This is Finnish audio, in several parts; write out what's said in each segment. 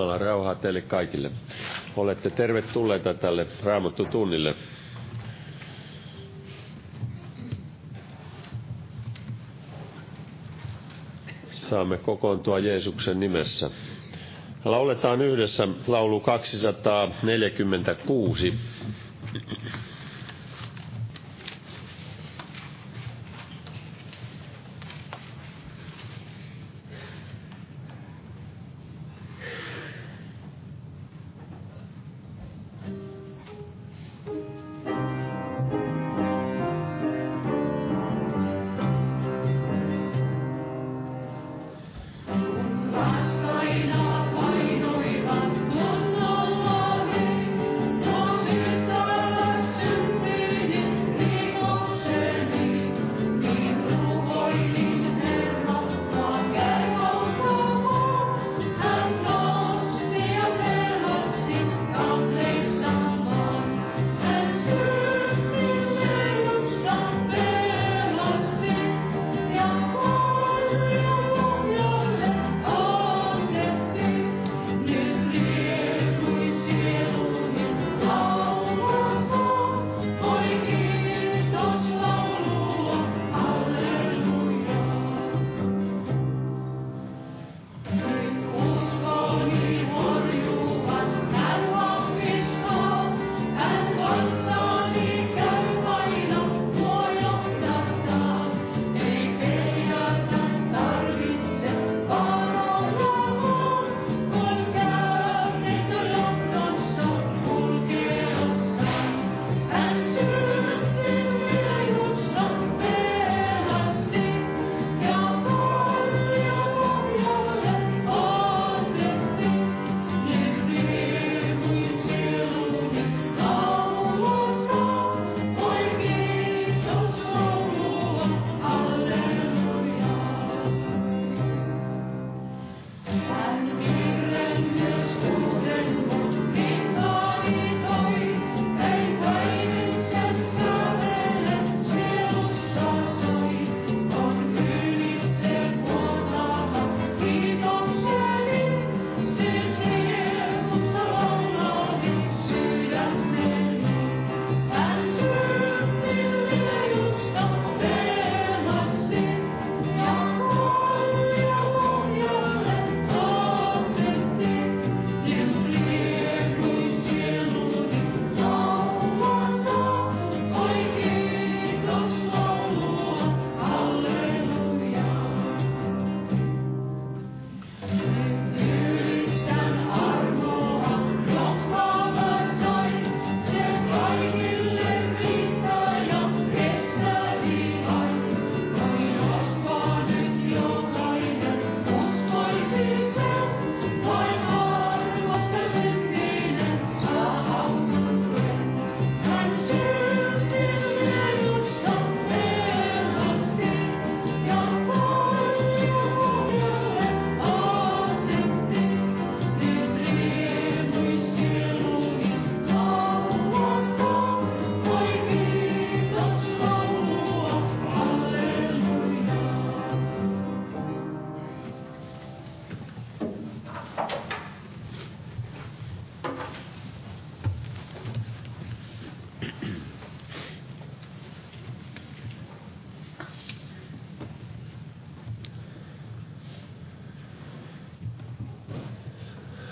Jumalan rauhaa teille kaikille. Olette tervetulleita tälle Raamattu tunnille. Saamme kokoontua Jeesuksen nimessä. Lauletaan yhdessä laulu 246.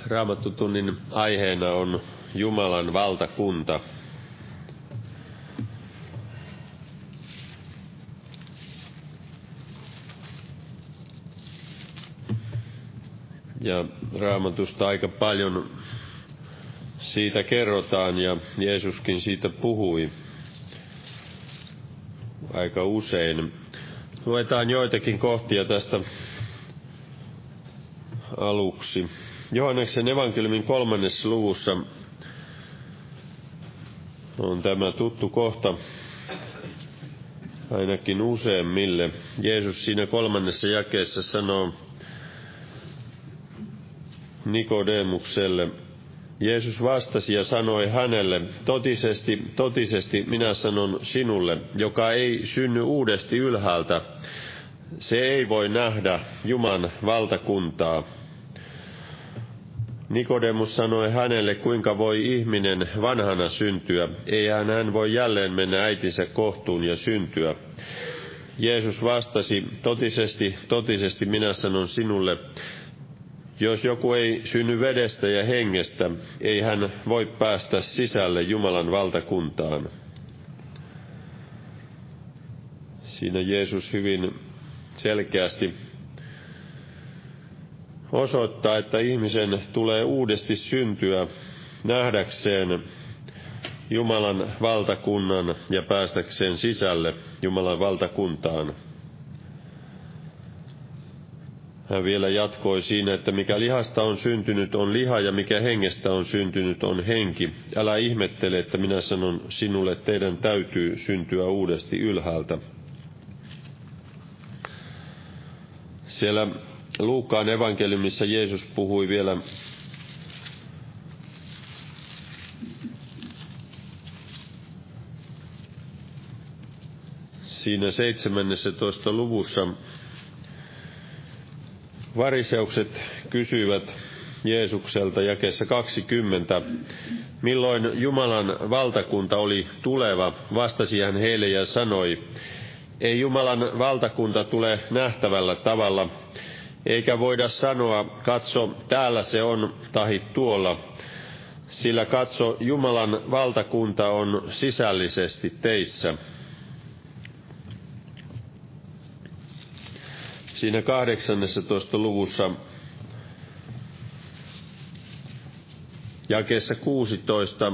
Raamattutunnin aiheena on Jumalan valtakunta. Ja raamatusta aika paljon siitä kerrotaan ja Jeesuskin siitä puhui aika usein. Luetaan joitakin kohtia tästä aluksi. Johanneksen evankeliumin kolmannessa luvussa on tämä tuttu kohta ainakin useimmille. Jeesus siinä kolmannessa jakeessa sanoo Nikodemukselle, Jeesus vastasi ja sanoi hänelle, totisesti, totisesti minä sanon sinulle, joka ei synny uudesti ylhäältä, se ei voi nähdä Juman valtakuntaa. Nikodemus sanoi hänelle, kuinka voi ihminen vanhana syntyä. Ei hän voi jälleen mennä äitinsä kohtuun ja syntyä. Jeesus vastasi, totisesti, totisesti minä sanon sinulle, jos joku ei synny vedestä ja hengestä, ei hän voi päästä sisälle Jumalan valtakuntaan. Siinä Jeesus hyvin selkeästi osoittaa, että ihmisen tulee uudesti syntyä nähdäkseen Jumalan valtakunnan ja päästäkseen sisälle Jumalan valtakuntaan. Hän vielä jatkoi siinä, että mikä lihasta on syntynyt on liha ja mikä hengestä on syntynyt on henki. Älä ihmettele, että minä sanon sinulle, teidän täytyy syntyä uudesti ylhäältä. Siellä Luukkaan evankeliumissa Jeesus puhui vielä siinä 17. luvussa variseukset kysyivät Jeesukselta jakessa 20, milloin Jumalan valtakunta oli tuleva, vastasi hän heille ja sanoi, ei Jumalan valtakunta tule nähtävällä tavalla, eikä voida sanoa, katso, täällä se on, tahi tuolla, sillä katso, Jumalan valtakunta on sisällisesti teissä. Siinä 18. luvussa jakeessa 16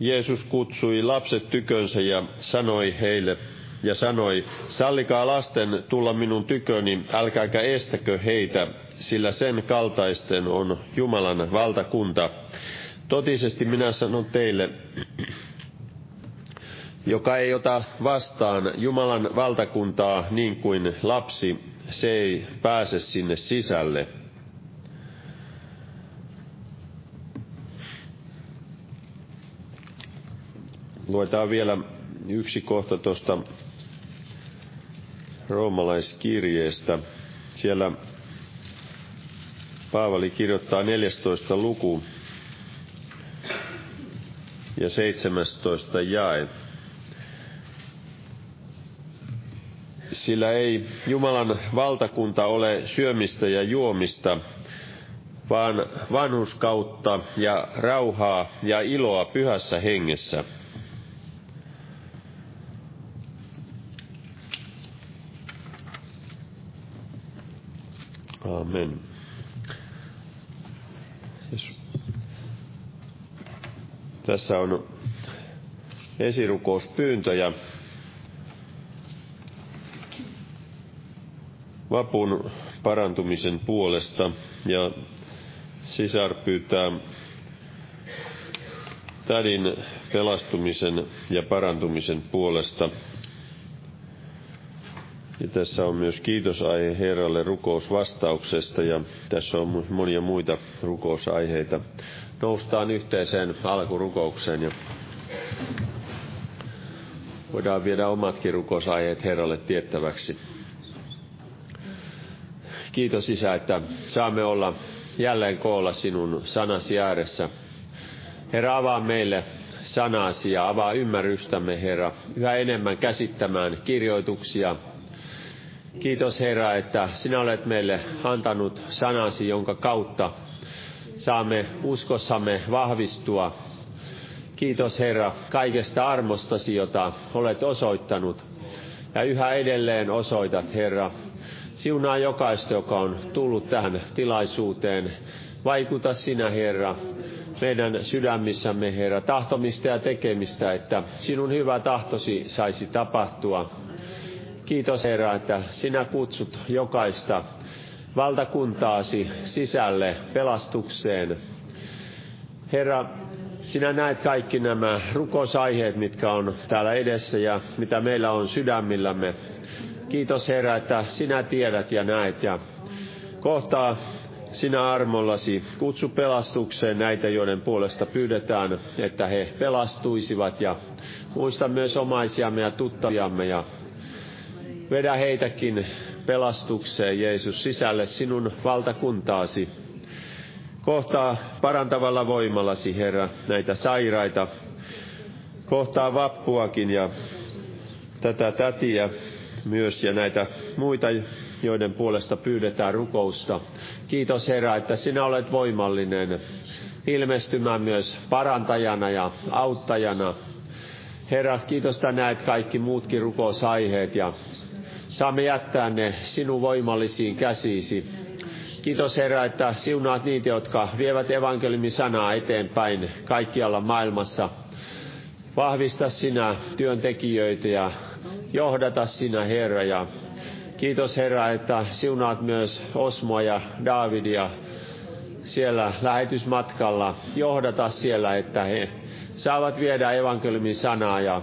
Jeesus kutsui lapset tykönsä ja sanoi heille, ja sanoi, sallikaa lasten tulla minun tyköni, älkääkä estäkö heitä, sillä sen kaltaisten on Jumalan valtakunta. Totisesti minä sanon teille, joka ei ota vastaan Jumalan valtakuntaa niin kuin lapsi, se ei pääse sinne sisälle. Luetaan vielä yksi kohta tuosta roomalaiskirjeestä. Siellä Paavali kirjoittaa 14. luku ja 17 jae. Sillä ei Jumalan valtakunta ole syömistä ja juomista, vaan vanhuskautta ja rauhaa ja iloa pyhässä hengessä – Amen. Tässä on esirukouspyyntöjä. Vapun parantumisen puolesta ja sisar pyytää tädin pelastumisen ja parantumisen puolesta. Ja tässä on myös kiitosaihe Herralle rukousvastauksesta ja tässä on monia muita rukousaiheita. Noustaan yhteiseen alkurukoukseen ja voidaan viedä omatkin rukousaiheet Herralle tiettäväksi. Kiitos Isä, että saamme olla jälleen koolla sinun sanasi ääressä. Herra, avaa meille sanasi ja avaa ymmärrystämme, Herra, yhä enemmän käsittämään kirjoituksia, Kiitos Herra, että sinä olet meille antanut sanasi, jonka kautta saamme uskossamme vahvistua. Kiitos Herra kaikesta armostasi, jota olet osoittanut ja yhä edelleen osoitat Herra. Siunaa jokaista, joka on tullut tähän tilaisuuteen. Vaikuta sinä Herra meidän sydämissämme Herra tahtomista ja tekemistä, että sinun hyvä tahtosi saisi tapahtua Kiitos Herra, että sinä kutsut jokaista valtakuntaasi sisälle pelastukseen. Herra, sinä näet kaikki nämä rukousaiheet, mitkä on täällä edessä ja mitä meillä on sydämillämme. Kiitos Herra, että sinä tiedät ja näet ja kohtaa sinä armollasi kutsu pelastukseen näitä, joiden puolesta pyydetään, että he pelastuisivat ja muista myös omaisiamme ja tuttaviamme ja Vedä heitäkin pelastukseen, Jeesus, sisälle sinun valtakuntaasi. Kohtaa parantavalla voimallasi, Herra, näitä sairaita. Kohtaa vappuakin ja tätä tätiä myös ja näitä muita, joiden puolesta pyydetään rukousta. Kiitos Herra, että sinä olet voimallinen ilmestymään myös parantajana ja auttajana. Herra, kiitos, että näet kaikki muutkin rukousaiheet ja saamme jättää ne sinun voimallisiin käsiisi. Kiitos Herra, että siunaat niitä, jotka vievät evankeliumin sanaa eteenpäin kaikkialla maailmassa. Vahvista sinä työntekijöitä ja johdata sinä Herra. Ja kiitos Herra, että siunaat myös Osmoa ja Davidia siellä lähetysmatkalla. Johdata siellä, että he saavat viedä evankeliumin sanaa ja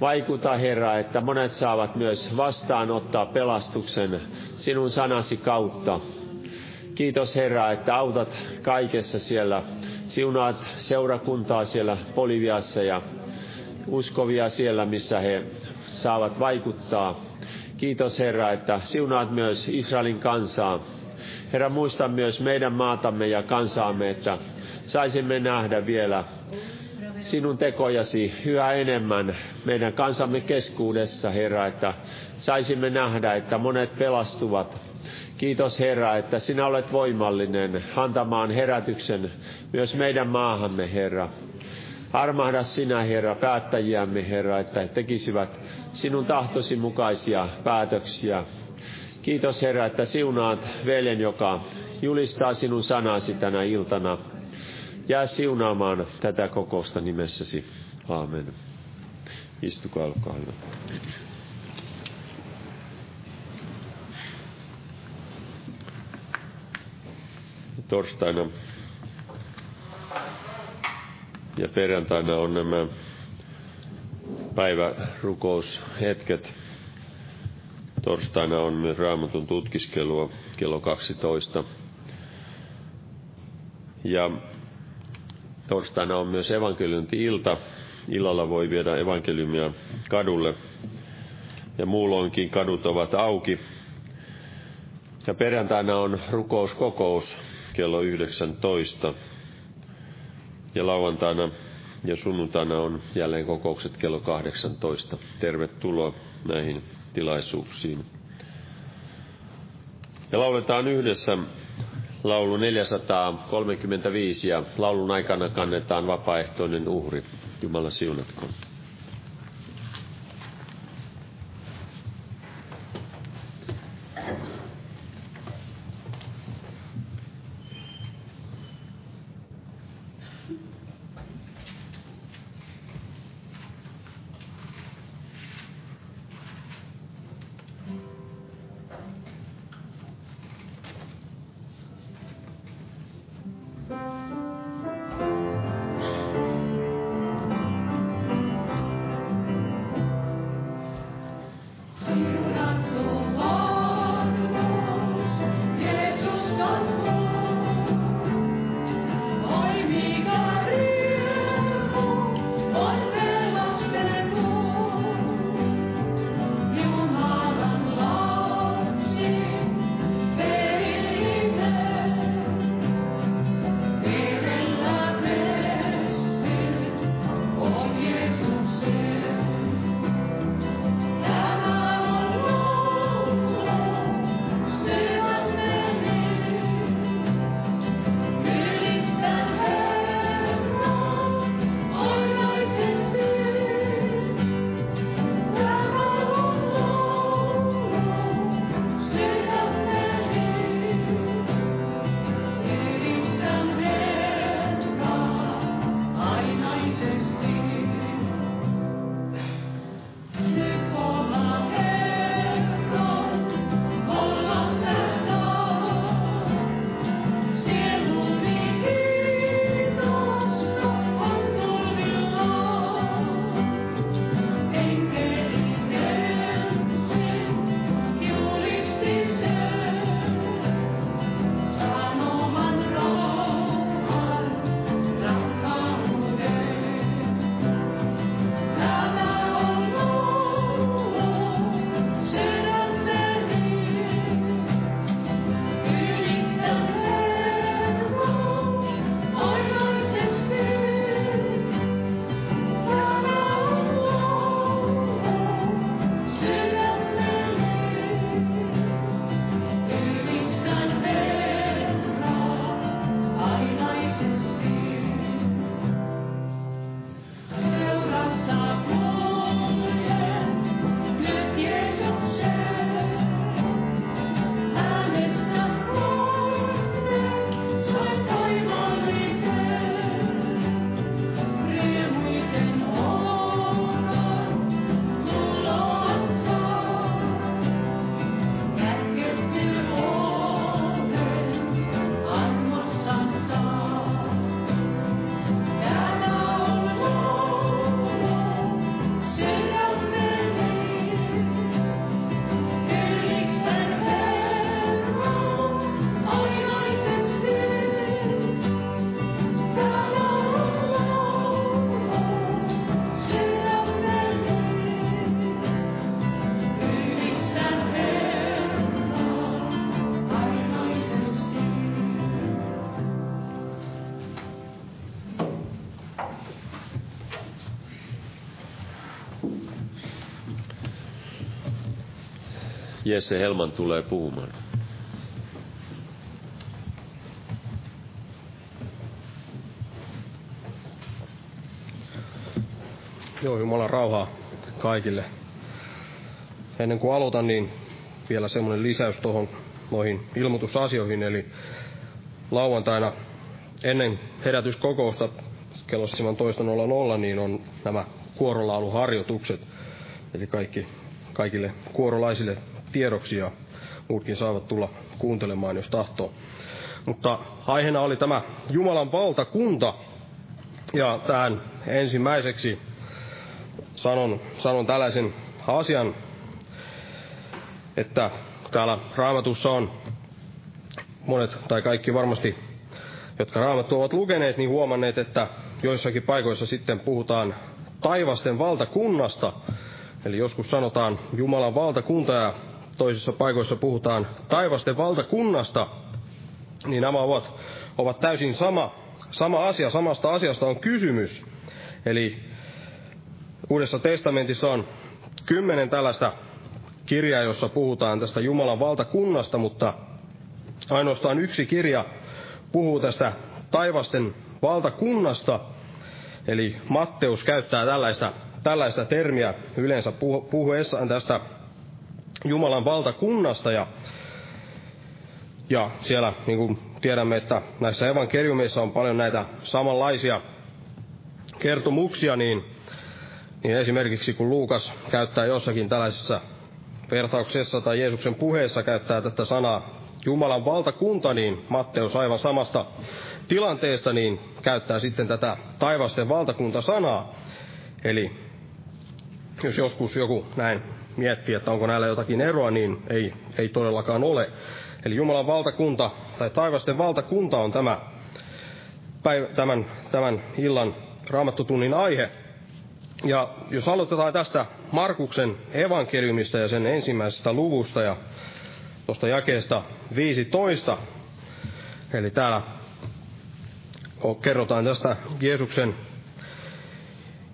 vaikuta Herra, että monet saavat myös vastaanottaa pelastuksen sinun sanasi kautta. Kiitos Herra, että autat kaikessa siellä. Siunaat seurakuntaa siellä Poliviassa ja uskovia siellä, missä he saavat vaikuttaa. Kiitos Herra, että siunaat myös Israelin kansaa. Herra, muista myös meidän maatamme ja kansaamme, että saisimme nähdä vielä sinun tekojasi yhä enemmän meidän kansamme keskuudessa, Herra, että saisimme nähdä, että monet pelastuvat Kiitos Herra, että sinä olet voimallinen antamaan herätyksen myös meidän maahamme, Herra. Armahda sinä, Herra, päättäjiämme, Herra, että he tekisivät sinun tahtosi mukaisia päätöksiä. Kiitos, Herra, että siunaat veljen, joka julistaa sinun sanasi tänä iltana. Jää siunaamaan tätä kokousta nimessäsi. Aamen. Istukaa, olkaa hyvä. torstaina ja perjantaina on nämä päivärukoushetket. Torstaina on myös raamatun tutkiskelua kello 12. Ja torstaina on myös evankeliumti-ilta. Illalla voi viedä evankeliumia kadulle. Ja muulloinkin kadut ovat auki. Ja perjantaina on rukouskokous kello 19. Ja lauantaina ja sunnuntaina on jälleen kokoukset kello 18. Tervetuloa näihin tilaisuuksiin. Ja lauletaan yhdessä laulu 435 ja laulun aikana kannetaan vapaaehtoinen uhri. Jumala siunatkoon. Jesse Helman tulee puhumaan. Joo, Jumalan rauhaa kaikille. Ennen kuin aloitan, niin vielä semmoinen lisäys tuohon noihin ilmoitusasioihin, eli lauantaina ennen herätyskokousta kello 17.00 niin on nämä kuorolauluharjoitukset, eli kaikki, kaikille kuorolaisille tiedoksi ja muutkin saavat tulla kuuntelemaan, jos tahtoo. Mutta aiheena oli tämä Jumalan valtakunta, ja tähän ensimmäiseksi sanon, sanon tällaisen asian, että täällä raamatussa on monet tai kaikki varmasti, jotka raamattu ovat lukeneet, niin huomanneet, että joissakin paikoissa sitten puhutaan taivasten valtakunnasta. Eli joskus sanotaan Jumalan valtakunta ja toisissa paikoissa puhutaan taivasten valtakunnasta. Niin nämä ovat, ovat täysin sama, sama asia, samasta asiasta on kysymys. Eli Uudessa testamentissa on kymmenen tällaista kirjaa, jossa puhutaan tästä Jumalan valtakunnasta, mutta ainoastaan yksi kirja puhuu tästä taivasten valtakunnasta. Eli Matteus käyttää tällaista, tällaista termiä yleensä puhuessaan tästä Jumalan valtakunnasta. Ja, ja siellä, niin kuin tiedämme, että näissä evankeliumeissa on paljon näitä samanlaisia kertomuksia, niin niin esimerkiksi kun Luukas käyttää jossakin tällaisessa vertauksessa tai Jeesuksen puheessa käyttää tätä sanaa Jumalan valtakunta, niin Matteus aivan samasta tilanteesta niin käyttää sitten tätä taivasten valtakunta-sanaa. Eli jos joskus joku näin miettii, että onko näillä jotakin eroa, niin ei, ei todellakaan ole. Eli Jumalan valtakunta tai taivasten valtakunta on tämä, tämän, tämän illan raamattotunnin aihe. Ja jos aloitetaan tästä Markuksen evankeliumista ja sen ensimmäisestä luvusta ja tuosta jakeesta 15, eli täällä kerrotaan tästä Jeesuksen,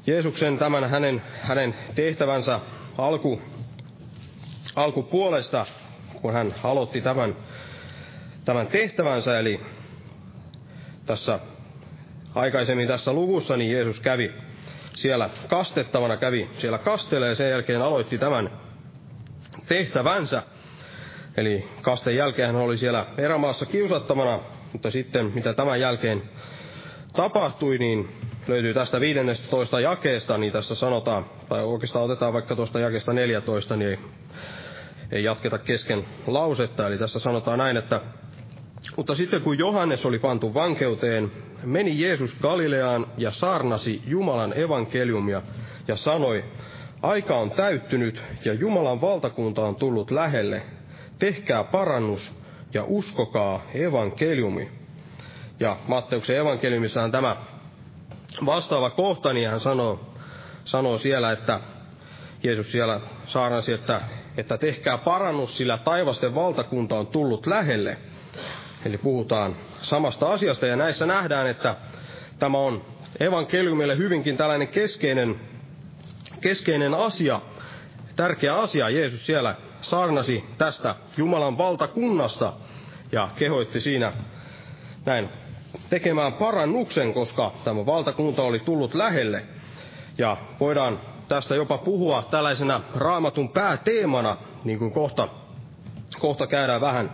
Jeesuksen tämän hänen, hänen tehtävänsä alku, alkupuolesta, kun hän aloitti tämän, tämän tehtävänsä, eli tässä aikaisemmin tässä luvussa, niin Jeesus kävi siellä kastettavana, kävi siellä kastelee ja sen jälkeen aloitti tämän tehtävänsä. Eli kasten jälkeen hän oli siellä erämaassa kiusattavana, mutta sitten mitä tämän jälkeen tapahtui, niin löytyy tästä 15 jakeesta, niin tässä sanotaan, tai oikeastaan otetaan vaikka tuosta jakeesta 14, niin ei, ei jatketa kesken lausetta. Eli tässä sanotaan näin, että mutta sitten kun Johannes oli pantu vankeuteen, meni Jeesus Galileaan ja saarnasi Jumalan evankeliumia ja sanoi, aika on täyttynyt ja Jumalan valtakunta on tullut lähelle. Tehkää parannus ja uskokaa evankeliumi. Ja Matteuksen evankeliumissa on tämä vastaava kohta, niin hän sanoo, sanoo siellä, että Jeesus siellä saarnasi, että, että tehkää parannus, sillä taivasten valtakunta on tullut lähelle. Eli puhutaan samasta asiasta ja näissä nähdään, että tämä on evankeliumille hyvinkin tällainen keskeinen, keskeinen asia, tärkeä asia. Jeesus siellä saarnasi tästä Jumalan valtakunnasta ja kehoitti siinä näin tekemään parannuksen, koska tämä valtakunta oli tullut lähelle. Ja voidaan tästä jopa puhua tällaisena raamatun pääteemana, niin kuin kohta, kohta käydään vähän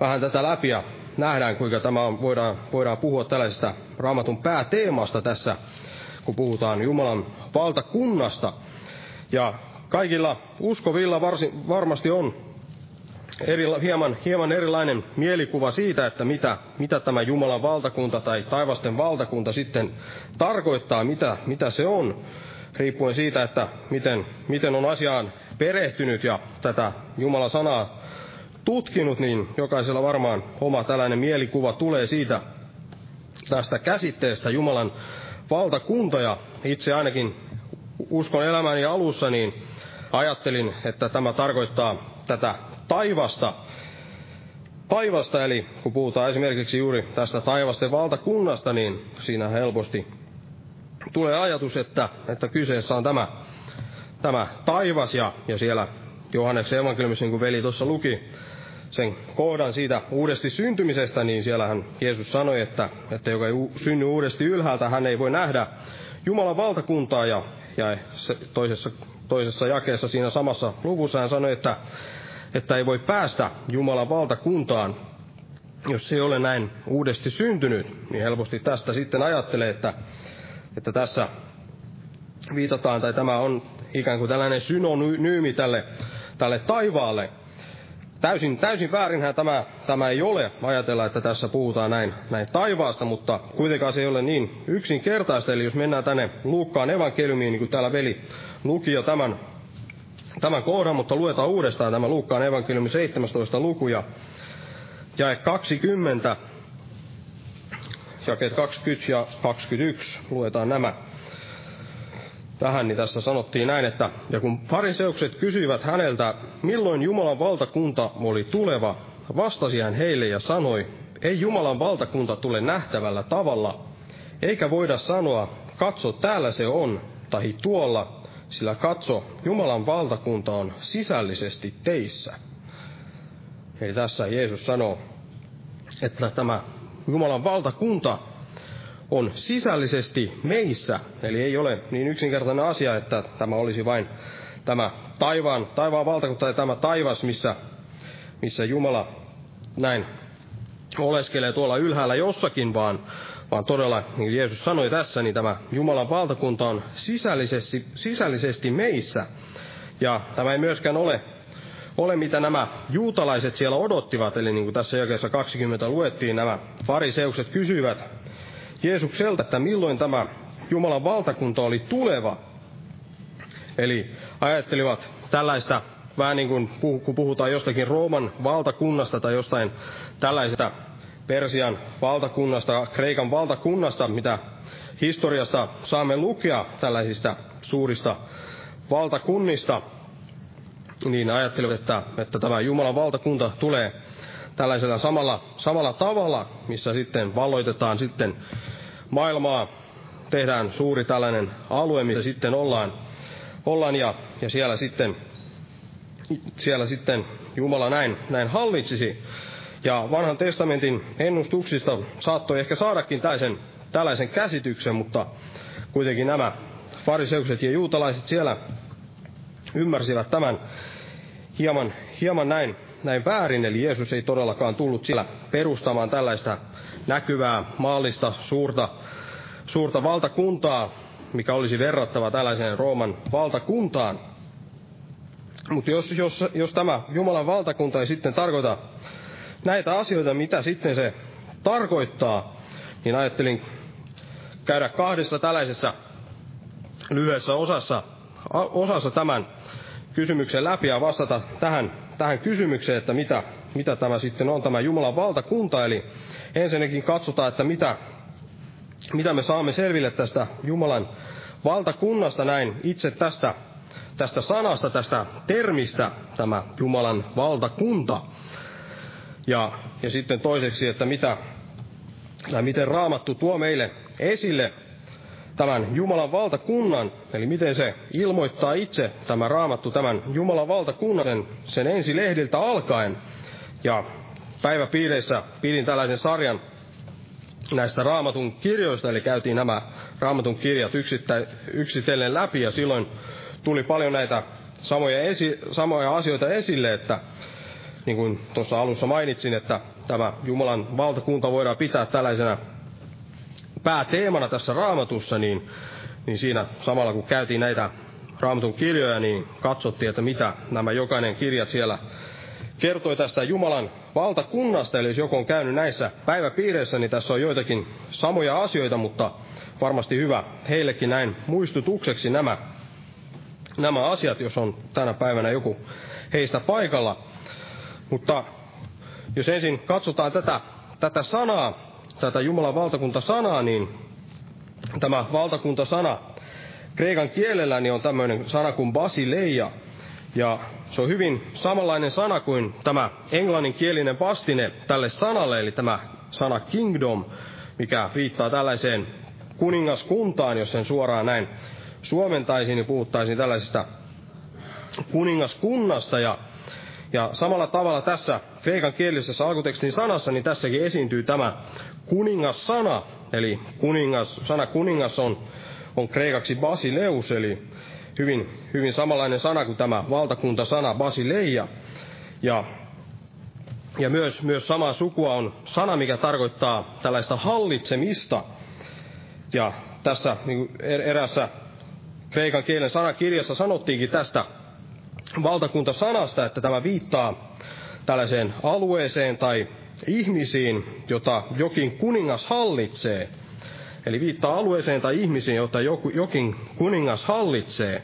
vähän tätä läpi ja nähdään, kuinka tämä on, voidaan, voidaan puhua tällaisesta raamatun pääteemasta tässä, kun puhutaan Jumalan valtakunnasta. Ja kaikilla uskovilla varsin, varmasti on eri, hieman, hieman erilainen mielikuva siitä, että mitä, mitä tämä Jumalan valtakunta tai taivasten valtakunta sitten tarkoittaa, mitä, mitä se on, riippuen siitä, että miten, miten on asiaan perehtynyt ja tätä Jumalan sanaa tutkinut, niin jokaisella varmaan oma tällainen mielikuva tulee siitä tästä käsitteestä Jumalan valtakunta. Ja itse ainakin uskon elämäni alussa, niin ajattelin, että tämä tarkoittaa tätä taivasta. Taivasta, eli kun puhutaan esimerkiksi juuri tästä taivasten valtakunnasta, niin siinä helposti tulee ajatus, että, että kyseessä on tämä, tämä taivas ja, ja siellä Johanneksen evankeliumissa, niin kuin veli tuossa luki, sen kohdan siitä uudesti syntymisestä, niin siellähän Jeesus sanoi, että, että joka ei synny uudesti ylhäältä, hän ei voi nähdä Jumalan valtakuntaa. Ja, ja toisessa, toisessa jakeessa siinä samassa luvussa hän sanoi, että, että ei voi päästä Jumalan valtakuntaan, jos ei ole näin uudesti syntynyt. Niin helposti tästä sitten ajattelee, että, että tässä viitataan, tai tämä on ikään kuin tällainen synonyymi tälle, tälle taivaalle, Täysin, täysin väärinhän tämä, tämä ei ole ajatella, että tässä puhutaan näin, näin taivaasta, mutta kuitenkaan se ei ole niin yksinkertaista. Eli jos mennään tänne Luukkaan evankeliumiin, niin kuin täällä veli luki jo tämän, tämän kohdan, mutta luetaan uudestaan tämä Luukkaan evankeliumi 17 luku ja jae 20, jakeet 20 ja 21, luetaan nämä. Tähän, niin tässä sanottiin näin, että ja kun fariseukset kysyivät häneltä, milloin Jumalan valtakunta oli tuleva, vastasi hän heille ja sanoi, ei Jumalan valtakunta tule nähtävällä tavalla, eikä voida sanoa, katso täällä se on, tai tuolla, sillä katso, Jumalan valtakunta on sisällisesti teissä. Eli tässä Jeesus sanoo, että tämä Jumalan valtakunta on sisällisesti meissä. Eli ei ole niin yksinkertainen asia, että tämä olisi vain tämä taivaan, taivaan valtakunta tai tämä taivas, missä, missä Jumala näin oleskelee tuolla ylhäällä jossakin, vaan, vaan todella, niin kuin Jeesus sanoi tässä, niin tämä Jumalan valtakunta on sisällisesti, sisällisesti meissä. Ja tämä ei myöskään ole, ole mitä nämä juutalaiset siellä odottivat, eli niin kuin tässä jakeessa 20 luettiin, nämä fariseukset kysyivät Jeesukselta, että milloin tämä Jumalan valtakunta oli tuleva. Eli ajattelivat tällaista, vähän niin kuin kun puhutaan jostakin Rooman valtakunnasta tai jostain tällaisesta Persian valtakunnasta, Kreikan valtakunnasta, mitä historiasta saamme lukea tällaisista suurista valtakunnista, niin ajattelivat, että, että tämä Jumalan valtakunta tulee tällaisella samalla, samalla tavalla, missä sitten valloitetaan sitten maailmaa, tehdään suuri tällainen alue, missä sitten ollaan, ollaan ja, ja siellä sitten siellä sitten Jumala näin, näin hallitsisi. Ja vanhan testamentin ennustuksista saattoi ehkä saadakin tällaisen, tällaisen käsityksen, mutta kuitenkin nämä fariseukset ja juutalaiset siellä ymmärsivät tämän hieman, hieman näin näin väärin, eli Jeesus ei todellakaan tullut siellä perustamaan tällaista näkyvää, maallista, suurta, suurta valtakuntaa, mikä olisi verrattava tällaiseen Rooman valtakuntaan. Mutta jos, jos, jos tämä Jumalan valtakunta ei sitten tarkoita näitä asioita, mitä sitten se tarkoittaa, niin ajattelin käydä kahdessa tällaisessa lyhyessä osassa, osassa tämän kysymyksen läpi ja vastata tähän tähän kysymykseen, että mitä, mitä tämä sitten on, tämä Jumalan valtakunta. Eli ensinnäkin katsotaan, että mitä, mitä me saamme selville tästä Jumalan valtakunnasta näin itse tästä, tästä sanasta, tästä termistä, tämä Jumalan valtakunta. Ja, ja sitten toiseksi, että mitä, tai miten raamattu tuo meille esille tämän Jumalan valtakunnan, eli miten se ilmoittaa itse tämä raamattu tämän Jumalan valtakunnan sen, sen ensi lehdiltä alkaen. Ja päiväpiireissä pidin tällaisen sarjan näistä raamatun kirjoista, eli käytiin nämä raamatun kirjat yksitellen läpi, ja silloin tuli paljon näitä samoja, esi, samoja asioita esille, että niin kuin tuossa alussa mainitsin, että tämä Jumalan valtakunta voidaan pitää tällaisena pääteemana tässä raamatussa, niin, niin siinä samalla kun käytiin näitä raamatun kirjoja, niin katsottiin, että mitä nämä jokainen kirjat siellä kertoi tästä Jumalan valtakunnasta. Eli jos joku on käynyt näissä päiväpiireissä, niin tässä on joitakin samoja asioita, mutta varmasti hyvä heillekin näin muistutukseksi nämä, nämä asiat, jos on tänä päivänä joku heistä paikalla. Mutta jos ensin katsotaan tätä, tätä sanaa, tätä Jumalan valtakunta-sanaa, niin tämä valtakunta-sana kreikan kielellä niin on tämmöinen sana kuin basileia. Ja se on hyvin samanlainen sana kuin tämä englanninkielinen vastine tälle sanalle, eli tämä sana kingdom, mikä viittaa tällaiseen kuningaskuntaan, jos sen suoraan näin suomentaisiin, niin puhuttaisiin tällaisesta kuningaskunnasta ja, ja samalla tavalla tässä kreikan kielisessä alkutekstin sanassa, niin tässäkin esiintyy tämä kuningassana, eli kuningas, sana kuningas on, on kreikaksi basileus, eli hyvin, hyvin samanlainen sana kuin tämä valtakuntasana basileia. Ja, ja myös, myös samaa sukua on sana, mikä tarkoittaa tällaista hallitsemista. Ja tässä niin er, erässä kreikan kielen sanakirjassa sanottiinkin tästä valtakuntasanasta, että tämä viittaa tällaiseen alueeseen tai ihmisiin, jota jokin kuningas hallitsee. Eli viittaa alueeseen tai ihmisiin, jota jokin kuningas hallitsee.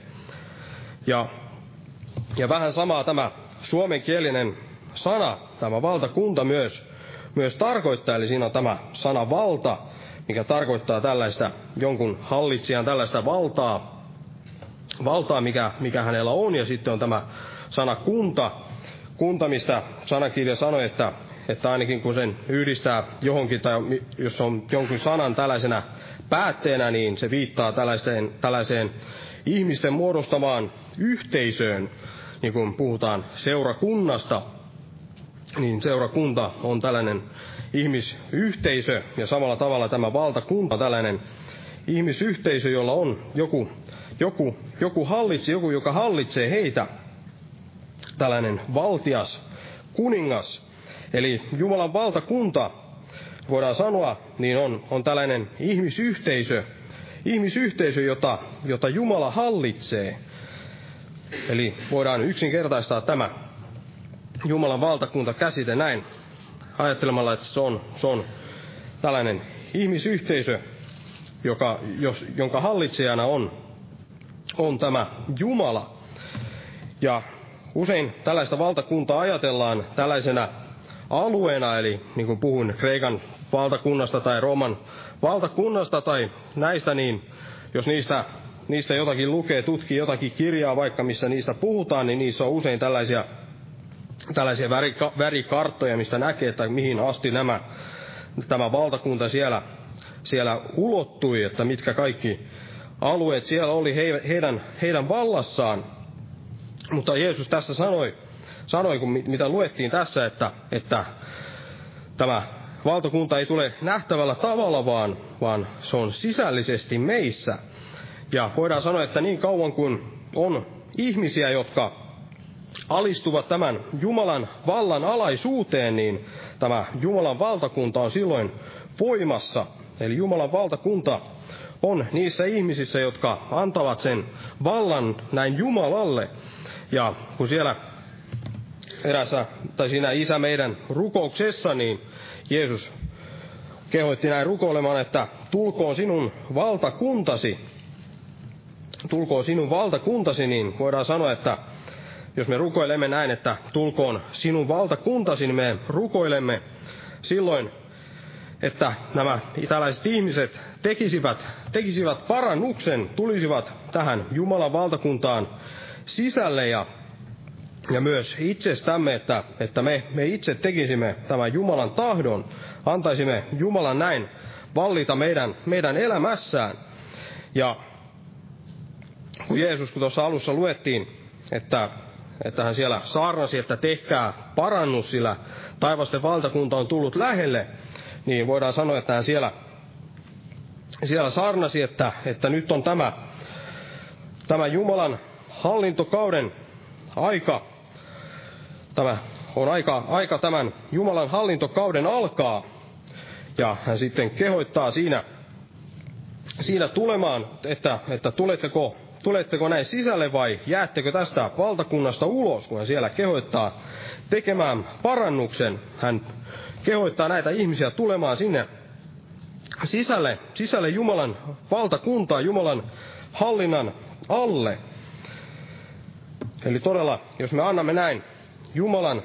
Ja, ja vähän samaa tämä suomenkielinen sana, tämä valtakunta myös, myös tarkoittaa, eli siinä on tämä sana valta, mikä tarkoittaa tällaista jonkun hallitsijan tällaista valtaa, valtaa, mikä, mikä hänellä on, ja sitten on tämä sana kunta, kunta, mistä sanakirja sanoi, että, että ainakin kun sen yhdistää johonkin, tai jos on jonkun sanan tällaisena päätteenä, niin se viittaa tällaiseen, tällaiseen ihmisten muodostamaan yhteisöön, niin kun puhutaan seurakunnasta, niin seurakunta on tällainen ihmisyhteisö, ja samalla tavalla tämä valtakunta on tällainen ihmisyhteisö, jolla on joku, joku, joku hallitsi, joku, joka hallitsee heitä, tällainen valtias kuningas. Eli Jumalan valtakunta, voidaan sanoa, niin on, on tällainen ihmisyhteisö, ihmisyhteisö, jota, jota Jumala hallitsee. Eli voidaan yksinkertaistaa tämä Jumalan valtakunta käsite näin ajattelemalla, että se on, se on tällainen ihmisyhteisö, joka, jos, jonka hallitsijana on, on tämä Jumala. Ja usein tällaista valtakuntaa ajatellaan tällaisena alueena, eli niin kuin puhun Kreikan valtakunnasta tai Rooman valtakunnasta tai näistä, niin jos niistä, niistä jotakin lukee, tutkii jotakin kirjaa vaikka, missä niistä puhutaan, niin niissä on usein tällaisia, tällaisia värika, värikarttoja, mistä näkee, että mihin asti nämä, tämä valtakunta siellä, siellä ulottui, että mitkä kaikki alueet siellä oli he, heidän, heidän vallassaan. Mutta Jeesus tässä sanoi, sanoi kun mitä luettiin tässä, että, että tämä valtakunta ei tule nähtävällä tavalla, vaan, vaan se on sisällisesti meissä. Ja voidaan sanoa, että niin kauan kuin on ihmisiä, jotka alistuvat tämän Jumalan vallan alaisuuteen, niin tämä Jumalan valtakunta on silloin voimassa. Eli Jumalan valtakunta on niissä ihmisissä, jotka antavat sen vallan näin Jumalalle. Ja kun siellä erässä, tai siinä isä meidän rukouksessa, niin Jeesus kehoitti näin rukoilemaan, että tulkoon sinun valtakuntasi, tulkoon sinun valtakuntasi, niin voidaan sanoa, että jos me rukoilemme näin, että tulkoon sinun valtakuntasi, niin me rukoilemme silloin, että nämä tällaiset ihmiset tekisivät, tekisivät parannuksen, tulisivat tähän Jumalan valtakuntaan sisälle ja ja myös itsestämme, että, että me, me itse tekisimme tämän Jumalan tahdon, antaisimme Jumalan näin vallita meidän, meidän elämässään. Ja kun Jeesus, kun tuossa alussa luettiin, että, että hän siellä saarnasi, että tehkää parannus, sillä taivasten valtakunta on tullut lähelle, niin voidaan sanoa, että hän siellä, siellä saarnasi, että, että nyt on tämä, tämä Jumalan hallintokauden aika, tämä on aika, aika tämän Jumalan hallintokauden alkaa. Ja hän sitten kehoittaa siinä, siinä tulemaan, että, että tuletteko, tuletteko näin sisälle vai jäättekö tästä valtakunnasta ulos, kun hän siellä kehoittaa tekemään parannuksen. Hän kehoittaa näitä ihmisiä tulemaan sinne sisälle, sisälle Jumalan valtakuntaa, Jumalan hallinnan alle. Eli todella, jos me annamme näin Jumalan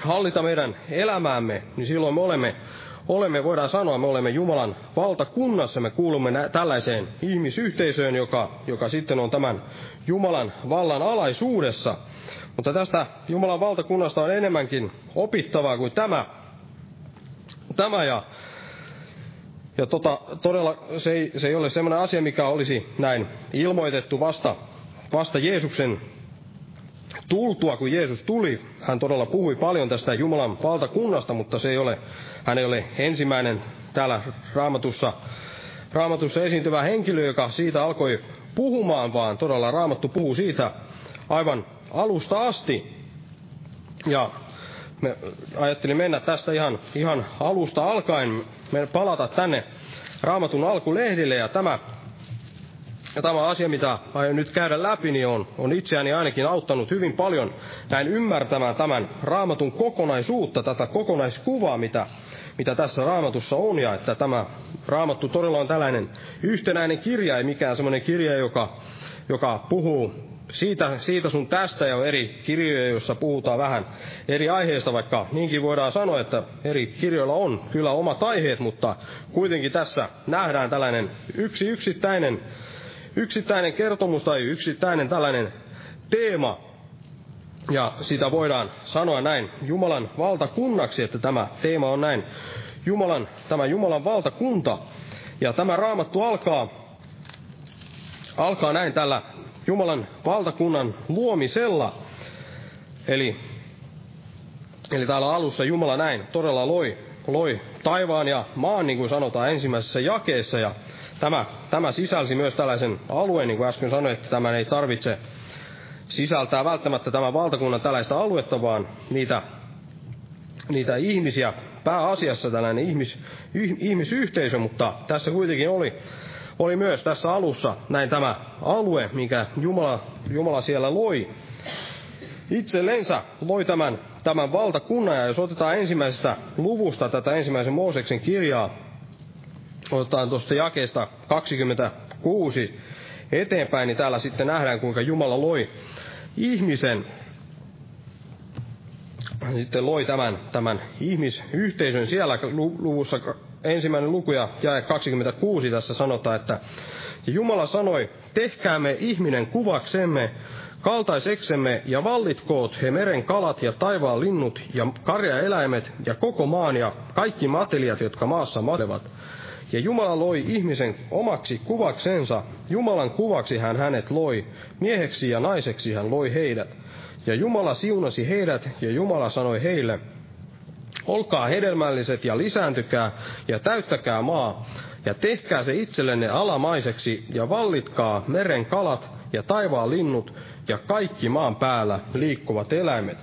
hallita meidän elämäämme, niin silloin me olemme, olemme, voidaan sanoa, me olemme Jumalan valtakunnassa, me kuulumme nä- tällaiseen ihmisyhteisöön, joka, joka sitten on tämän Jumalan vallan alaisuudessa. Mutta tästä Jumalan valtakunnasta on enemmänkin opittavaa kuin tämä. tämä ja ja tota, todella se ei, se ei ole sellainen asia, mikä olisi näin ilmoitettu vasta, vasta Jeesuksen tultua, kun Jeesus tuli, hän todella puhui paljon tästä Jumalan valtakunnasta, mutta se ei ole, hän ei ole ensimmäinen täällä raamatussa, raamatussa esiintyvä henkilö, joka siitä alkoi puhumaan, vaan todella raamattu puhuu siitä aivan alusta asti. Ja me ajattelin mennä tästä ihan, ihan alusta alkaen, me palata tänne raamatun alkulehdille, ja tämä ja tämä asia, mitä aion nyt käydä läpi, niin on, on itseäni ainakin auttanut hyvin paljon näin ymmärtämään tämän raamatun kokonaisuutta, tätä kokonaiskuvaa, mitä, mitä tässä raamatussa on, ja että tämä raamattu todella on tällainen yhtenäinen kirja, ei mikään semmoinen kirja, joka, joka puhuu siitä, siitä sun tästä ja on eri kirjoja, joissa puhutaan vähän eri aiheista, vaikka niinkin voidaan sanoa, että eri kirjoilla on kyllä omat aiheet, mutta kuitenkin tässä nähdään tällainen yksi yksittäinen yksittäinen kertomus tai yksittäinen tällainen teema, ja sitä voidaan sanoa näin Jumalan valtakunnaksi, että tämä teema on näin Jumalan, tämä Jumalan valtakunta. Ja tämä raamattu alkaa, alkaa näin tällä Jumalan valtakunnan luomisella. Eli, eli täällä alussa Jumala näin todella loi, loi taivaan ja maan, niin kuin sanotaan ensimmäisessä jakeessa. Ja Tämä, tämä sisälsi myös tällaisen alueen, niin kuin äsken sanoin, että tämän ei tarvitse sisältää välttämättä tämän valtakunnan tällaista aluetta, vaan niitä, niitä ihmisiä, pääasiassa tällainen ihmis, ihmisyhteisö, mutta tässä kuitenkin oli, oli myös tässä alussa näin tämä alue, mikä Jumala, Jumala siellä loi. Itsellensä loi tämän, tämän valtakunnan, ja jos otetaan ensimmäisestä luvusta tätä ensimmäisen Mooseksen kirjaa, otetaan tuosta jakeesta 26 eteenpäin, niin täällä sitten nähdään, kuinka Jumala loi ihmisen, sitten loi tämän, tämän ihmisyhteisön siellä luvussa ensimmäinen luku ja jae 26 tässä sanotaan, että Jumala sanoi, tehkäämme ihminen kuvaksemme, kaltaiseksemme ja vallitkoot he meren kalat ja taivaan linnut ja karjaeläimet ja koko maan ja kaikki matelijat, jotka maassa matelevat. Ja Jumala loi ihmisen omaksi kuvaksensa, Jumalan kuvaksi hän hänet loi, mieheksi ja naiseksi hän loi heidät. Ja Jumala siunasi heidät, ja Jumala sanoi heille, olkaa hedelmälliset ja lisääntykää, ja täyttäkää maa, ja tehkää se itsellenne alamaiseksi, ja vallitkaa meren kalat, ja taivaan linnut, ja kaikki maan päällä liikkuvat eläimet.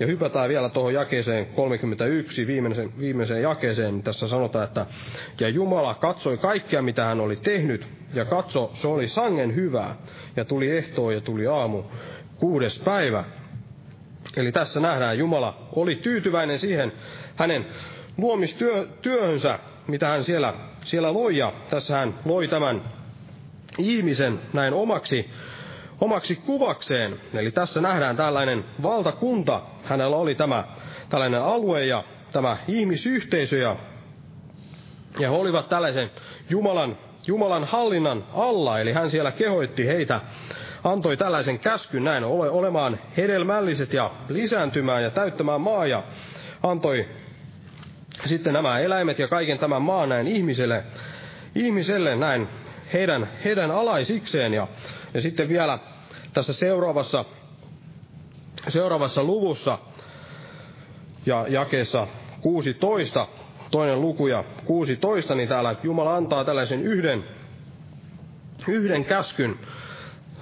Ja hypätään vielä tuohon jakeeseen 31, viimeiseen, viimeiseen jakeeseen, niin tässä sanotaan, että ja Jumala katsoi kaikkea, mitä hän oli tehnyt, ja katso, se oli sangen hyvää, ja tuli ehtoo ja tuli aamu, kuudes päivä. Eli tässä nähdään, Jumala oli tyytyväinen siihen hänen luomistyöhönsä, mitä hän siellä, siellä loi, ja tässä hän loi tämän ihmisen näin omaksi omaksi kuvakseen. Eli tässä nähdään tällainen valtakunta. Hänellä oli tämä tällainen alue ja tämä ihmisyhteisö ja, ja he olivat tällaisen Jumalan, Jumalan hallinnan alla. Eli hän siellä kehoitti heitä, antoi tällaisen käskyn näin ole, olemaan hedelmälliset ja lisääntymään ja täyttämään maa ja antoi sitten nämä eläimet ja kaiken tämän maan näin ihmiselle, ihmiselle näin heidän, heidän alaisikseen. Ja, ja sitten vielä tässä seuraavassa, seuraavassa luvussa ja jakeessa 16, toinen luku ja 16, niin täällä Jumala antaa tällaisen yhden, yhden käskyn.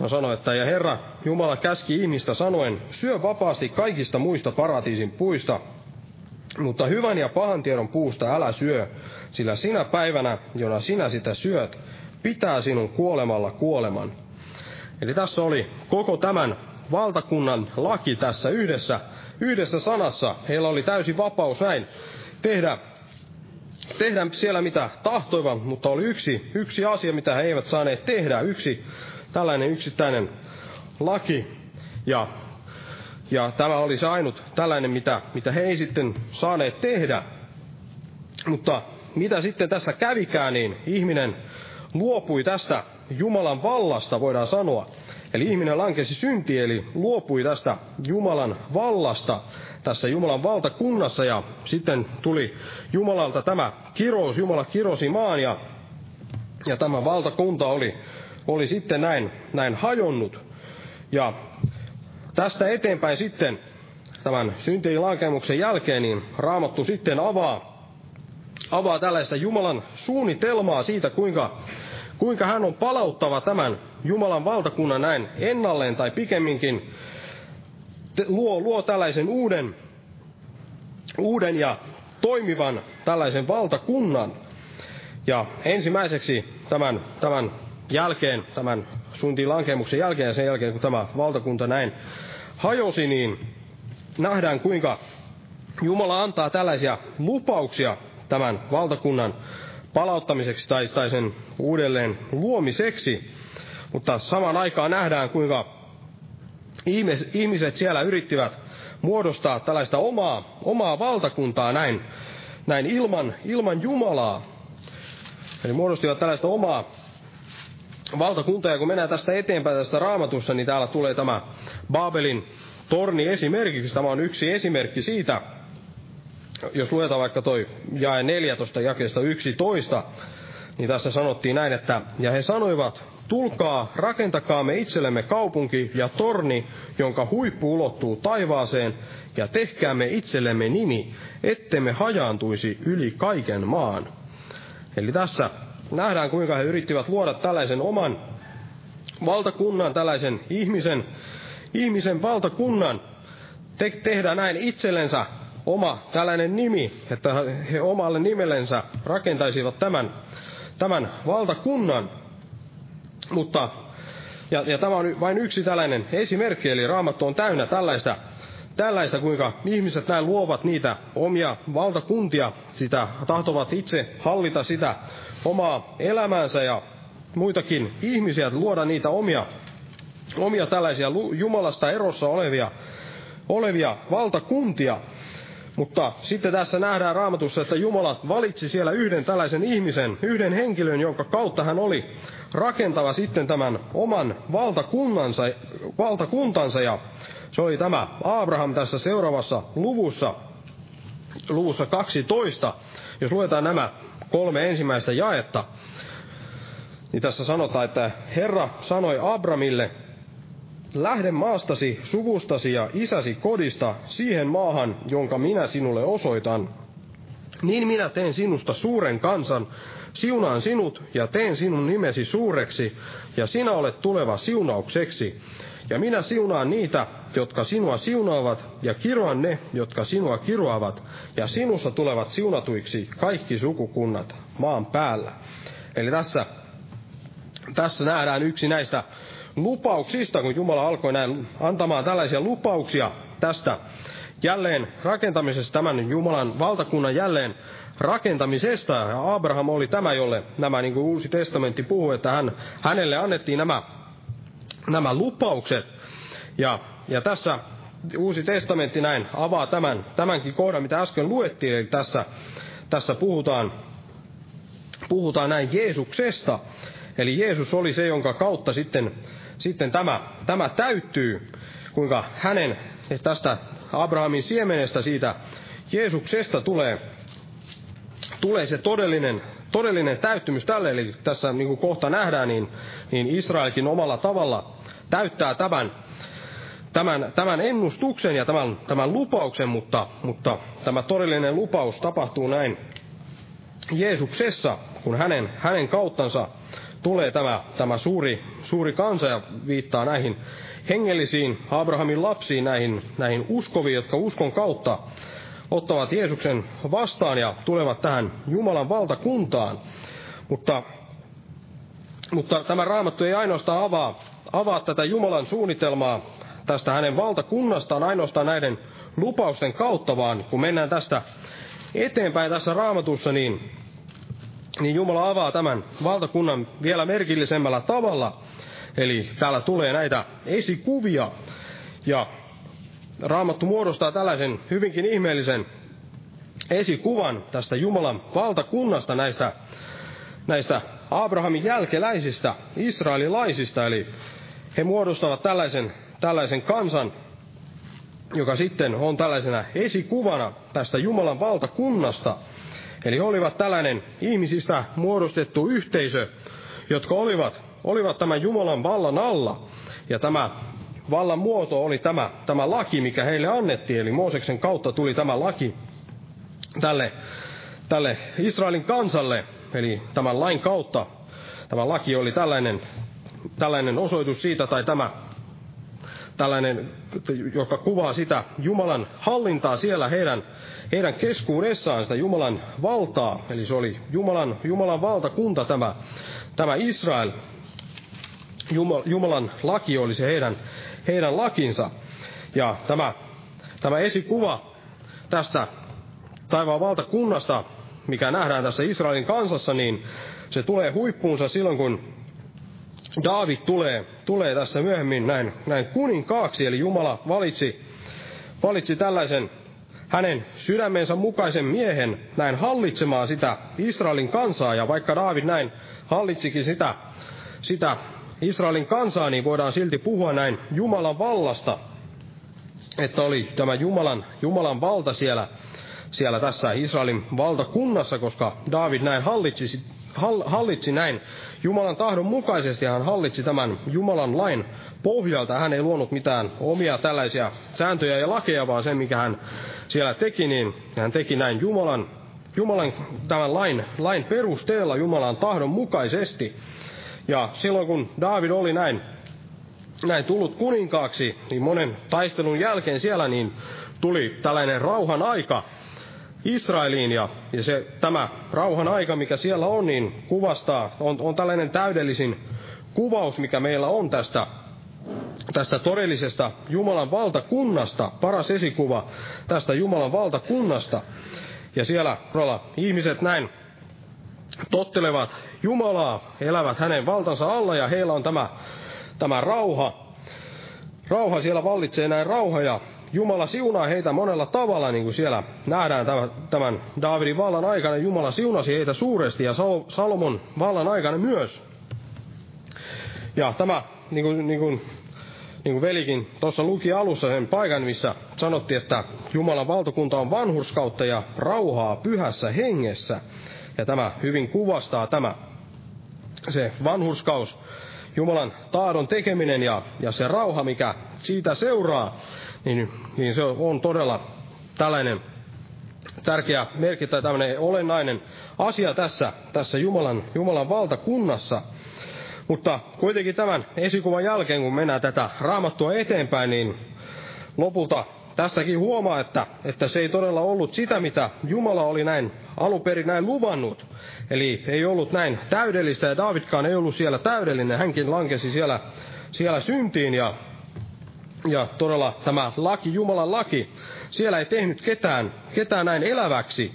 Hän sanoi, että ja Herra Jumala käski ihmistä sanoen, syö vapaasti kaikista muista paratiisin puista, mutta hyvän ja pahan tiedon puusta älä syö, sillä sinä päivänä, jona sinä sitä syöt, pitää sinun kuolemalla kuoleman. Eli tässä oli koko tämän valtakunnan laki tässä yhdessä, yhdessä sanassa. Heillä oli täysi vapaus näin tehdä, tehdä siellä mitä tahtoivat, mutta oli yksi, yksi asia, mitä he eivät saaneet tehdä. Yksi tällainen yksittäinen laki. Ja, ja tämä oli se ainut tällainen, mitä, mitä he ei sitten saaneet tehdä. Mutta mitä sitten tässä kävikään, niin ihminen luopui tästä Jumalan vallasta, voidaan sanoa. Eli ihminen lankesi synti, eli luopui tästä Jumalan vallasta tässä Jumalan valtakunnassa, ja sitten tuli Jumalalta tämä kirous, Jumala kirosi maan, ja, ja tämä valtakunta oli, oli sitten näin, näin hajonnut. Ja tästä eteenpäin sitten, tämän syntien lankemuksen jälkeen, niin Raamattu sitten avaa, avaa tällaista Jumalan suunnitelmaa siitä, kuinka, kuinka hän on palauttava tämän Jumalan valtakunnan näin ennalleen, tai pikemminkin luo, luo tällaisen uuden, uuden ja toimivan tällaisen valtakunnan. Ja ensimmäiseksi tämän, tämän jälkeen, tämän suuntiin lankemuksen jälkeen ja sen jälkeen, kun tämä valtakunta näin hajosi, niin nähdään kuinka Jumala antaa tällaisia lupauksia tämän valtakunnan palauttamiseksi tai, tai sen uudelleen luomiseksi. Mutta samaan aikaan nähdään, kuinka ihmiset siellä yrittivät muodostaa tällaista omaa, omaa valtakuntaa näin, näin ilman, ilman Jumalaa. Eli muodostivat tällaista omaa valtakuntaa, ja kun mennään tästä eteenpäin tästä raamatussa, niin täällä tulee tämä Babelin torni esimerkiksi. Tämä on yksi esimerkki siitä, jos luetaan vaikka toi jae 14 jakeesta 11, niin tässä sanottiin näin, että ja he sanoivat, tulkaa, rakentakaamme itsellemme kaupunki ja torni, jonka huippu ulottuu taivaaseen, ja tehkäämme itsellemme nimi, ettemme hajaantuisi yli kaiken maan. Eli tässä nähdään, kuinka he yrittivät luoda tällaisen oman valtakunnan, tällaisen ihmisen, ihmisen valtakunnan, te, tehdä näin itsellensä oma tällainen nimi, että he omalle nimellensä rakentaisivat tämän, tämän valtakunnan. Mutta, ja, ja tämä on vain yksi tällainen esimerkki, eli Raamattu on täynnä tällaista, tällaista, kuinka ihmiset näin luovat niitä omia valtakuntia, sitä tahtovat itse hallita sitä omaa elämäänsä ja muitakin ihmisiä, luoda niitä omia, omia tällaisia Jumalasta erossa olevia, olevia valtakuntia. Mutta sitten tässä nähdään raamatussa, että Jumala valitsi siellä yhden tällaisen ihmisen, yhden henkilön, jonka kautta hän oli rakentava sitten tämän oman valtakunnansa, valtakuntansa. Ja se oli tämä Abraham tässä seuraavassa luvussa, luvussa 12. Jos luetaan nämä kolme ensimmäistä jaetta, niin tässä sanotaan, että Herra sanoi Abramille, lähde maastasi, suvustasi ja isäsi kodista siihen maahan, jonka minä sinulle osoitan. Niin minä teen sinusta suuren kansan, siunaan sinut ja teen sinun nimesi suureksi, ja sinä olet tuleva siunaukseksi. Ja minä siunaan niitä, jotka sinua siunaavat, ja kiroan ne, jotka sinua kiroavat, ja sinussa tulevat siunatuiksi kaikki sukukunnat maan päällä. Eli tässä, tässä nähdään yksi näistä lupauksista, kun Jumala alkoi näin antamaan tällaisia lupauksia tästä jälleen rakentamisesta, tämän Jumalan valtakunnan jälleen rakentamisesta. Ja Abraham oli tämä, jolle nämä, niin kuin Uusi testamentti puhuu, että hän, hänelle annettiin nämä, nämä lupaukset. Ja, ja tässä Uusi testamentti näin avaa tämän, tämänkin kohdan, mitä äsken luettiin, eli tässä, tässä puhutaan, puhutaan näin Jeesuksesta. Eli Jeesus oli se, jonka kautta sitten sitten tämä, tämä täyttyy, kuinka hänen tästä Abrahamin siemenestä siitä Jeesuksesta tulee, tulee se todellinen, todellinen täyttymys tälle. Eli tässä niin kuin kohta nähdään, niin, niin Israelkin omalla tavalla täyttää tämän, tämän, tämän ennustuksen ja tämän, tämän lupauksen, mutta, mutta tämä todellinen lupaus tapahtuu näin Jeesuksessa, kun hänen, hänen kauttansa tulee tämä, tämä suuri, suuri kansa ja viittaa näihin hengellisiin Abrahamin lapsiin, näihin, näihin uskoviin, jotka uskon kautta ottavat Jeesuksen vastaan ja tulevat tähän Jumalan valtakuntaan. Mutta, mutta tämä raamattu ei ainoastaan avaa, avaa tätä Jumalan suunnitelmaa tästä hänen valtakunnastaan ainoastaan näiden lupausten kautta, vaan kun mennään tästä eteenpäin tässä raamatussa, niin niin Jumala avaa tämän valtakunnan vielä merkillisemmällä tavalla. Eli täällä tulee näitä esikuvia, ja Raamattu muodostaa tällaisen hyvinkin ihmeellisen esikuvan tästä Jumalan valtakunnasta, näistä, näistä Abrahamin jälkeläisistä, israelilaisista, eli he muodostavat tällaisen, tällaisen kansan, joka sitten on tällaisena esikuvana tästä Jumalan valtakunnasta – Eli olivat tällainen ihmisistä muodostettu yhteisö, jotka olivat, olivat tämän Jumalan vallan alla. Ja tämä vallan muoto oli tämä, tämä laki, mikä heille annettiin. Eli Mooseksen kautta tuli tämä laki tälle, tälle Israelin kansalle. Eli tämän lain kautta tämä laki oli tällainen, tällainen osoitus siitä, tai tämä tällainen, joka kuvaa sitä Jumalan hallintaa siellä heidän, heidän keskuudessaan, sitä Jumalan valtaa. Eli se oli Jumalan, Jumalan valtakunta tämä, tämä Israel. Jumalan laki oli se heidän, heidän lakinsa. Ja tämä, tämä esikuva tästä taivaan valtakunnasta, mikä nähdään tässä Israelin kansassa, niin se tulee huippuunsa silloin, kun Daavid tulee, tulee tässä myöhemmin näin, näin kuninkaaksi, eli Jumala valitsi, valitsi tällaisen hänen sydämensä mukaisen miehen näin hallitsemaan sitä Israelin kansaa, ja vaikka Daavid näin hallitsikin sitä, sitä Israelin kansaa, niin voidaan silti puhua näin Jumalan vallasta, että oli tämä Jumalan, Jumalan valta siellä, siellä tässä Israelin valtakunnassa, koska David näin hallitsi, hallitsi näin Jumalan tahdon mukaisesti, hän hallitsi tämän Jumalan lain pohjalta. Hän ei luonut mitään omia tällaisia sääntöjä ja lakeja, vaan sen, mikä hän siellä teki, niin hän teki näin Jumalan, Jumalan tämän lain, lain perusteella Jumalan tahdon mukaisesti. Ja silloin kun David oli näin, näin tullut kuninkaaksi, niin monen taistelun jälkeen siellä niin tuli tällainen rauhan aika Israeliin. Ja, ja se, tämä rauhan aika, mikä siellä on, niin kuvastaa, on, on tällainen täydellisin kuvaus, mikä meillä on tästä, tästä todellisesta Jumalan valtakunnasta, paras esikuva tästä Jumalan valtakunnasta. Ja siellä ihmiset näin tottelevat Jumalaa, elävät hänen valtansa alla ja heillä on tämä, tämä rauha. Rauha siellä vallitsee näin rauha ja Jumala siunaa heitä monella tavalla, niin kuin siellä nähdään tämän, Daavidin vallan aikana. Jumala siunasi heitä suuresti ja Salomon vallan aikana myös. Ja tämä, niin kuin, niin kuin, niin kuin velikin tuossa luki alussa sen paikan, missä sanottiin, että Jumalan valtakunta on vanhurskautta ja rauhaa pyhässä hengessä. Ja tämä hyvin kuvastaa tämä se vanhurskaus, Jumalan taadon tekeminen ja, ja se rauha, mikä siitä seuraa, niin, niin se on todella tällainen tärkeä merkki tai tämmöinen olennainen asia tässä, tässä Jumalan, Jumalan valtakunnassa. Mutta kuitenkin tämän esikuvan jälkeen, kun mennään tätä raamattua eteenpäin, niin lopulta tästäkin huomaa, että, että se ei todella ollut sitä, mitä Jumala oli näin alun perin näin luvannut. Eli ei ollut näin täydellistä ja Davidkaan ei ollut siellä täydellinen. Hänkin lankesi siellä, siellä syntiin ja, ja todella tämä laki, Jumalan laki, siellä ei tehnyt ketään, ketään näin eläväksi.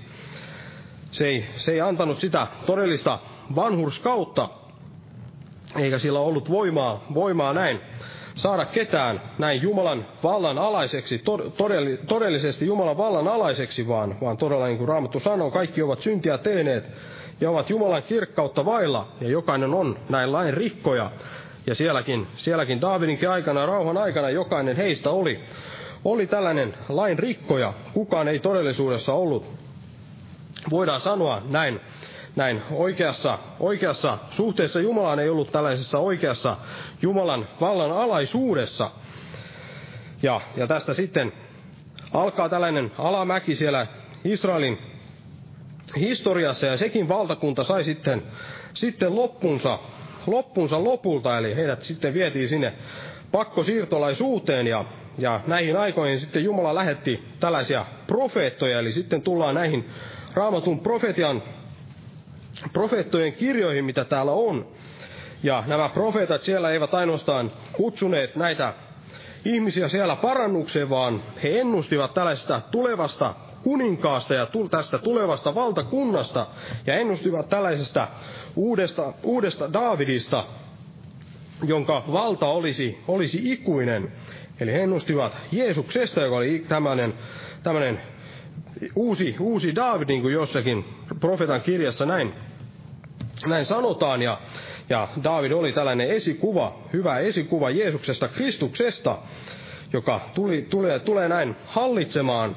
Se ei, se ei antanut sitä todellista vanhurskautta, eikä sillä ollut voimaa, voimaa näin saada ketään näin Jumalan vallan alaiseksi, todellisesti Jumalan vallan alaiseksi, vaan, vaan todella niin kuin Raamattu sanoo, kaikki ovat syntiä tehneet ja ovat Jumalan kirkkautta vailla, ja jokainen on näin lain rikkoja. Ja sielläkin, sielläkin Daavidinkin aikana, rauhan aikana, jokainen heistä oli, oli tällainen lain rikkoja. Kukaan ei todellisuudessa ollut, voidaan sanoa näin, näin oikeassa, oikeassa suhteessa Jumalaan ei ollut tällaisessa oikeassa Jumalan vallan alaisuudessa. Ja, ja tästä sitten alkaa tällainen alamäki siellä Israelin historiassa, ja sekin valtakunta sai sitten, sitten loppunsa, loppunsa lopulta, eli heidät sitten vietiin sinne pakkosiirtolaisuuteen, ja, ja näihin aikoihin sitten Jumala lähetti tällaisia profeettoja, eli sitten tullaan näihin raamatun profetian profeettojen kirjoihin, mitä täällä on. Ja nämä profeetat siellä eivät ainoastaan kutsuneet näitä ihmisiä siellä parannukseen, vaan he ennustivat tällaista tulevasta kuninkaasta ja tästä tulevasta valtakunnasta ja ennustivat tällaisesta uudesta, uudesta Daavidista, jonka valta olisi, olisi ikuinen. Eli he ennustivat Jeesuksesta, joka oli tämmöinen, tämmöinen uusi, uusi Daavid, niin kuin jossakin profetan kirjassa näin näin sanotaan, ja, ja David oli tällainen esikuva, hyvä esikuva Jeesuksesta, Kristuksesta, joka tuli, tulee, tulee näin hallitsemaan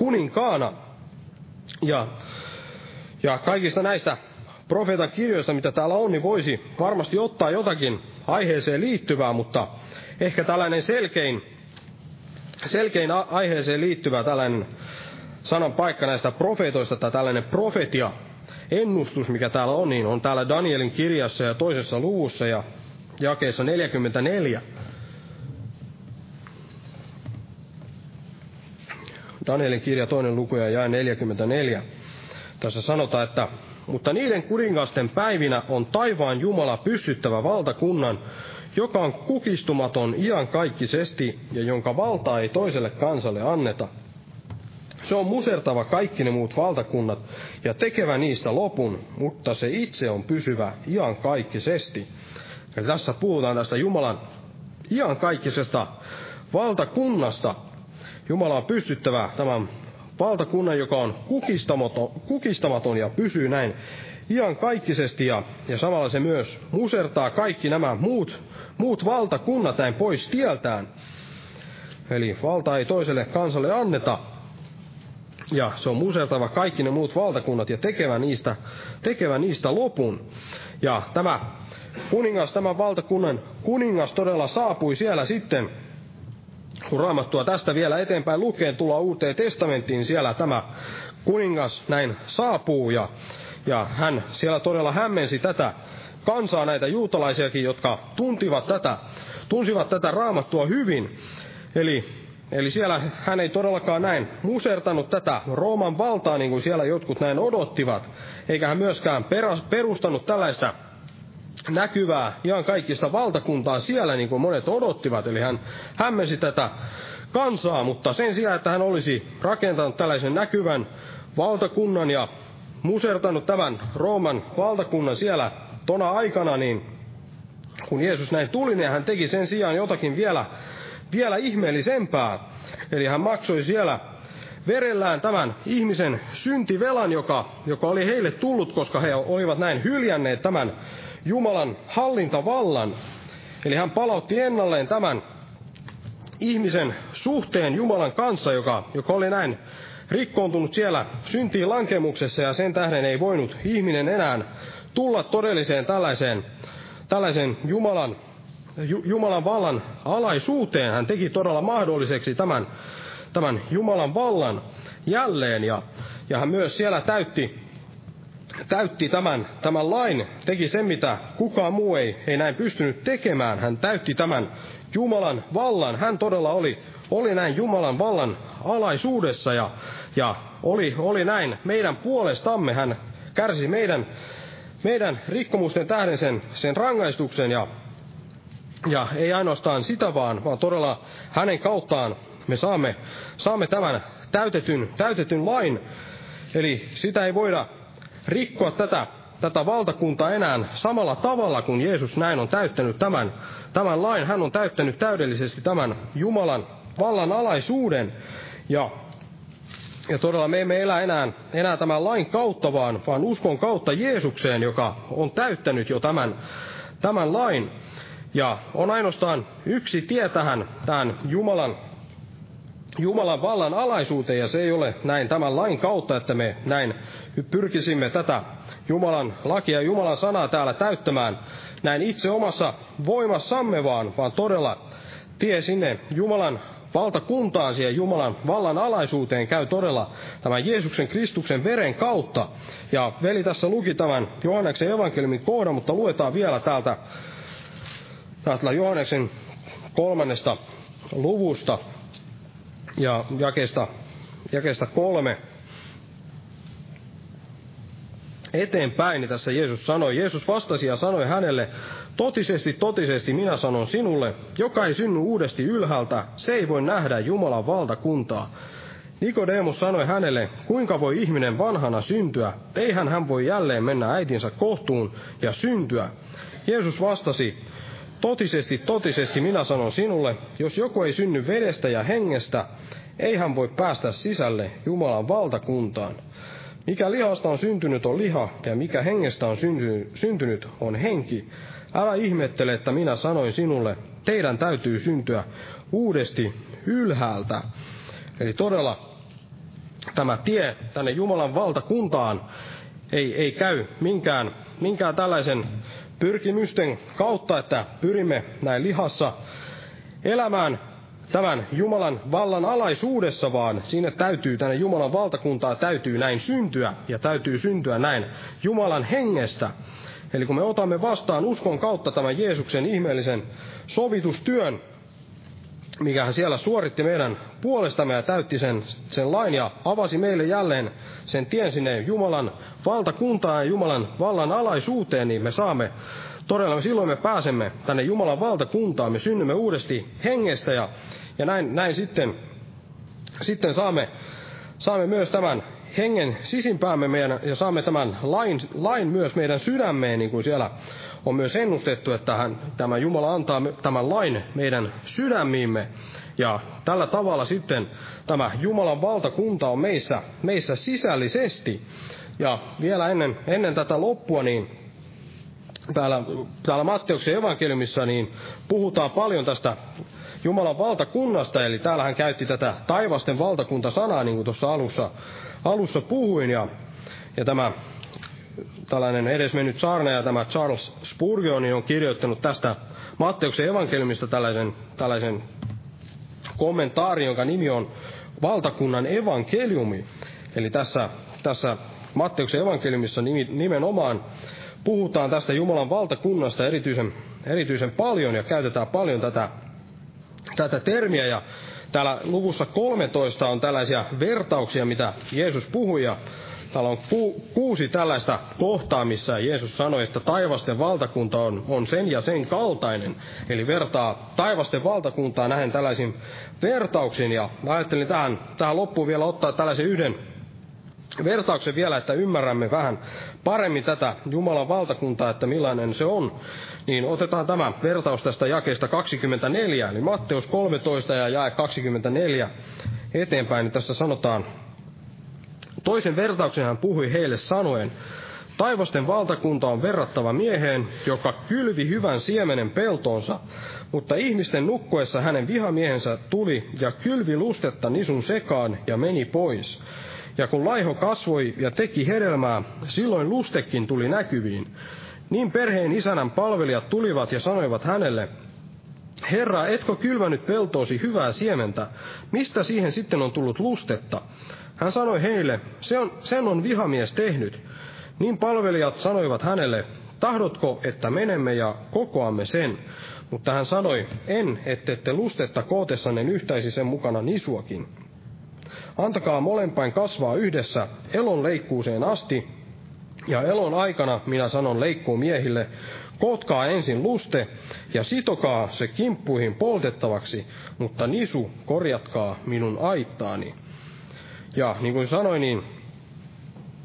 kuninkaana. Ja, ja kaikista näistä profeetan kirjoista, mitä täällä on, niin voisi varmasti ottaa jotakin aiheeseen liittyvää, mutta ehkä tällainen selkein, selkein aiheeseen liittyvä tällainen sanan paikka näistä profeetoista tai tällainen profetia, ennustus, mikä täällä on, niin on täällä Danielin kirjassa ja toisessa luvussa ja jakeessa 44. Danielin kirja toinen luku ja jae 44. Tässä sanotaan, että mutta niiden kuningasten päivinä on taivaan Jumala pystyttävä valtakunnan, joka on kukistumaton iankaikkisesti ja jonka valtaa ei toiselle kansalle anneta. Se on musertava kaikki ne muut valtakunnat ja tekevä niistä lopun, mutta se itse on pysyvä iankaikkisesti. Eli tässä puhutaan tästä Jumalan iankaikkisesta valtakunnasta. Jumala on pystyttävä tämän valtakunnan, joka on kukistamaton, kukistamaton ja pysyy näin iankaikkisesti ja, ja samalla se myös musertaa kaikki nämä muut, muut valtakunnat näin pois tieltään. Eli valta ei toiselle kansalle anneta. Ja se on musertava kaikki ne muut valtakunnat ja tekevä niistä, tekevä niistä lopun. Ja tämä kuningas, tämän valtakunnan kuningas todella saapui siellä sitten kun raamattua tästä vielä eteenpäin lukeen, tulla uuteen testamenttiin, siellä tämä kuningas näin saapuu ja, ja hän siellä todella hämmensi tätä kansaa, näitä juutalaisiakin, jotka tuntivat tätä, tunsivat tätä raamattua hyvin. Eli, eli siellä hän ei todellakaan näin musertanut tätä Rooman valtaa, niin kuin siellä jotkut näin odottivat, eikä hän myöskään perustanut tällaista näkyvää ihan kaikista valtakuntaa siellä, niin kuin monet odottivat. Eli hän hämmensi tätä kansaa, mutta sen sijaan, että hän olisi rakentanut tällaisen näkyvän valtakunnan ja musertanut tämän Rooman valtakunnan siellä tona aikana, niin kun Jeesus näin tuli, niin hän teki sen sijaan jotakin vielä, vielä ihmeellisempää. Eli hän maksoi siellä verellään tämän ihmisen syntivelan, joka, joka oli heille tullut, koska he olivat näin hyljänneet tämän Jumalan hallintavallan. Eli hän palautti ennalleen tämän ihmisen suhteen Jumalan kanssa, joka, joka oli näin rikkoontunut siellä syntiin lankemuksessa ja sen tähden ei voinut ihminen enää tulla todelliseen tällaiseen, tällaisen Jumalan, Jumalan vallan alaisuuteen. Hän teki todella mahdolliseksi tämän, tämän Jumalan vallan jälleen ja, ja hän myös siellä täytti täytti tämän, tämän lain, teki sen, mitä kukaan muu ei, ei näin pystynyt tekemään. Hän täytti tämän Jumalan vallan. Hän todella oli, oli näin Jumalan vallan alaisuudessa ja, ja oli, oli näin meidän puolestamme. Hän kärsi meidän, meidän rikkomusten tähden sen, sen rangaistuksen ja, ja ei ainoastaan sitä vaan, vaan todella hänen kauttaan me saamme, saamme tämän täytetyn, täytetyn lain. Eli sitä ei voida rikkoa tätä, tätä valtakuntaa enää samalla tavalla, kun Jeesus näin on täyttänyt tämän, tämän lain. Hän on täyttänyt täydellisesti tämän Jumalan vallan alaisuuden. Ja, ja todella me emme elä enää, enää tämän lain kautta, vaan, vaan uskon kautta Jeesukseen, joka on täyttänyt jo tämän, tämän lain. Ja on ainoastaan yksi tie tähän, tähän Jumalan Jumalan vallan alaisuuteen, ja se ei ole näin tämän lain kautta, että me näin pyrkisimme tätä Jumalan lakia ja Jumalan sanaa täällä täyttämään näin itse omassa voimassamme, vaan, vaan todella tie sinne Jumalan valtakuntaan, siihen Jumalan vallan alaisuuteen käy todella tämän Jeesuksen Kristuksen veren kautta. Ja veli tässä luki tämän Johanneksen evankeliumin kohdan, mutta luetaan vielä täältä, täältä Johanneksen kolmannesta luvusta ja jakeesta, jakeesta kolme eteenpäin, niin tässä Jeesus sanoi. Jeesus vastasi ja sanoi hänelle, totisesti, totisesti minä sanon sinulle, joka ei synny uudesti ylhäältä, se ei voi nähdä Jumalan valtakuntaa. Nikodemus sanoi hänelle, kuinka voi ihminen vanhana syntyä, eihän hän voi jälleen mennä äitinsä kohtuun ja syntyä. Jeesus vastasi, totisesti, totisesti minä sanon sinulle, jos joku ei synny vedestä ja hengestä, ei hän voi päästä sisälle Jumalan valtakuntaan. Mikä lihasta on syntynyt on liha, ja mikä hengestä on syntynyt on henki. Älä ihmettele, että minä sanoin sinulle, teidän täytyy syntyä uudesti ylhäältä. Eli todella tämä tie tänne Jumalan valtakuntaan ei, ei käy minkään, minkään tällaisen pyrkimysten kautta, että pyrimme näin lihassa elämään tämän Jumalan vallan alaisuudessa, vaan sinne täytyy, tänne Jumalan valtakuntaa täytyy näin syntyä, ja täytyy syntyä näin Jumalan hengestä. Eli kun me otamme vastaan uskon kautta tämän Jeesuksen ihmeellisen sovitustyön, mikä hän siellä suoritti meidän puolestamme ja täytti sen, sen lain ja avasi meille jälleen sen tien sinne Jumalan valtakuntaan ja Jumalan vallan alaisuuteen, niin me saamme todella, silloin me pääsemme tänne Jumalan valtakuntaan, me synnymme uudesti hengestä ja, ja näin, näin sitten, sitten saamme, saamme myös tämän hengen sisimpäämme meidän, ja saamme tämän lain, lain myös meidän sydämeen, niin kuin siellä on myös ennustettu, että hän, tämä Jumala antaa tämän lain meidän sydämiimme. Ja tällä tavalla sitten tämä Jumalan valtakunta on meissä, meissä sisällisesti. Ja vielä ennen, ennen tätä loppua, niin täällä, täällä Matteuksen evankeliumissa niin puhutaan paljon tästä Jumalan valtakunnasta, eli täällä hän käytti tätä taivasten valtakunta-sanaa, niin kuin tuossa alussa, alussa puhuin, ja, ja tämä tällainen edesmennyt saarnaja, tämä Charles Spurgeon, niin on kirjoittanut tästä Matteuksen evankeliumista tällaisen, tällaisen kommentaarin, jonka nimi on valtakunnan evankeliumi. Eli tässä, tässä Matteuksen evankeliumissa nimenomaan puhutaan tästä Jumalan valtakunnasta erityisen, erityisen paljon ja käytetään paljon tätä, tätä termiä. Ja täällä luvussa 13 on tällaisia vertauksia, mitä Jeesus puhui. Ja täällä on ku, kuusi tällaista kohtaa, missä Jeesus sanoi, että taivasten valtakunta on, on sen ja sen kaltainen. Eli vertaa taivasten valtakuntaa nähen tällaisin vertauksin. Ja ajattelin tähän, tähän loppuun vielä ottaa tällaisen yhden vertauksen vielä, että ymmärrämme vähän paremmin tätä Jumalan valtakuntaa, että millainen se on, niin otetaan tämä vertaus tästä jakeesta 24, eli Matteus 13 ja jae 24 eteenpäin, niin tässä sanotaan, toisen vertauksen hän puhui heille sanoen, Taivasten valtakunta on verrattava mieheen, joka kylvi hyvän siemenen peltoonsa, mutta ihmisten nukkuessa hänen vihamiehensä tuli ja kylvi lustetta nisun sekaan ja meni pois. Ja kun laiho kasvoi ja teki hedelmää, silloin lustekin tuli näkyviin. Niin perheen isänän palvelijat tulivat ja sanoivat hänelle, Herra, etkö kylvänyt peltoosi hyvää siementä? Mistä siihen sitten on tullut lustetta? Hän sanoi heille, se on, sen on vihamies tehnyt. Niin palvelijat sanoivat hänelle, tahdotko, että menemme ja kokoamme sen? Mutta hän sanoi, en, ettette lustetta kootessanne yhtäisi sen mukana nisuakin. Antakaa molempain kasvaa yhdessä elon leikkuuseen asti, ja elon aikana minä sanon leikkuu miehille, kootkaa ensin luste ja sitokaa se kimppuihin poltettavaksi, mutta nisu korjatkaa minun aittaani. Ja niin kuin sanoin, niin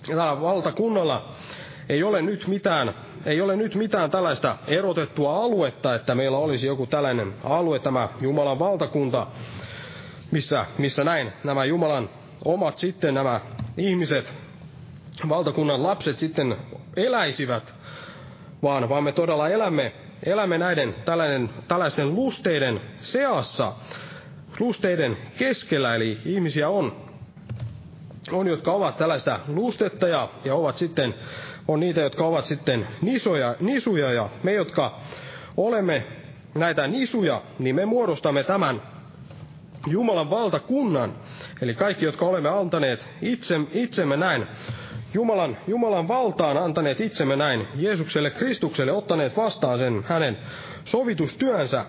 tällä valtakunnalla ei ole nyt mitään, ei ole nyt mitään tällaista erotettua aluetta, että meillä olisi joku tällainen alue, tämä Jumalan valtakunta, missä, missä näin? Nämä Jumalan omat sitten nämä ihmiset, valtakunnan lapset sitten eläisivät, vaan, vaan me todella elämme, elämme näiden tällainen, tällaisten lusteiden seassa, lusteiden keskellä, eli ihmisiä on, on jotka ovat tällaista lustetta ja, ja ovat sitten, on niitä, jotka ovat sitten nisoja, nisuja, ja me, jotka olemme näitä nisuja, niin me muodostamme tämän Jumalan valtakunnan, eli kaikki, jotka olemme antaneet itse, itsemme näin, Jumalan, Jumalan valtaan antaneet itsemme näin, Jeesukselle Kristukselle ottaneet vastaan sen hänen sovitustyönsä,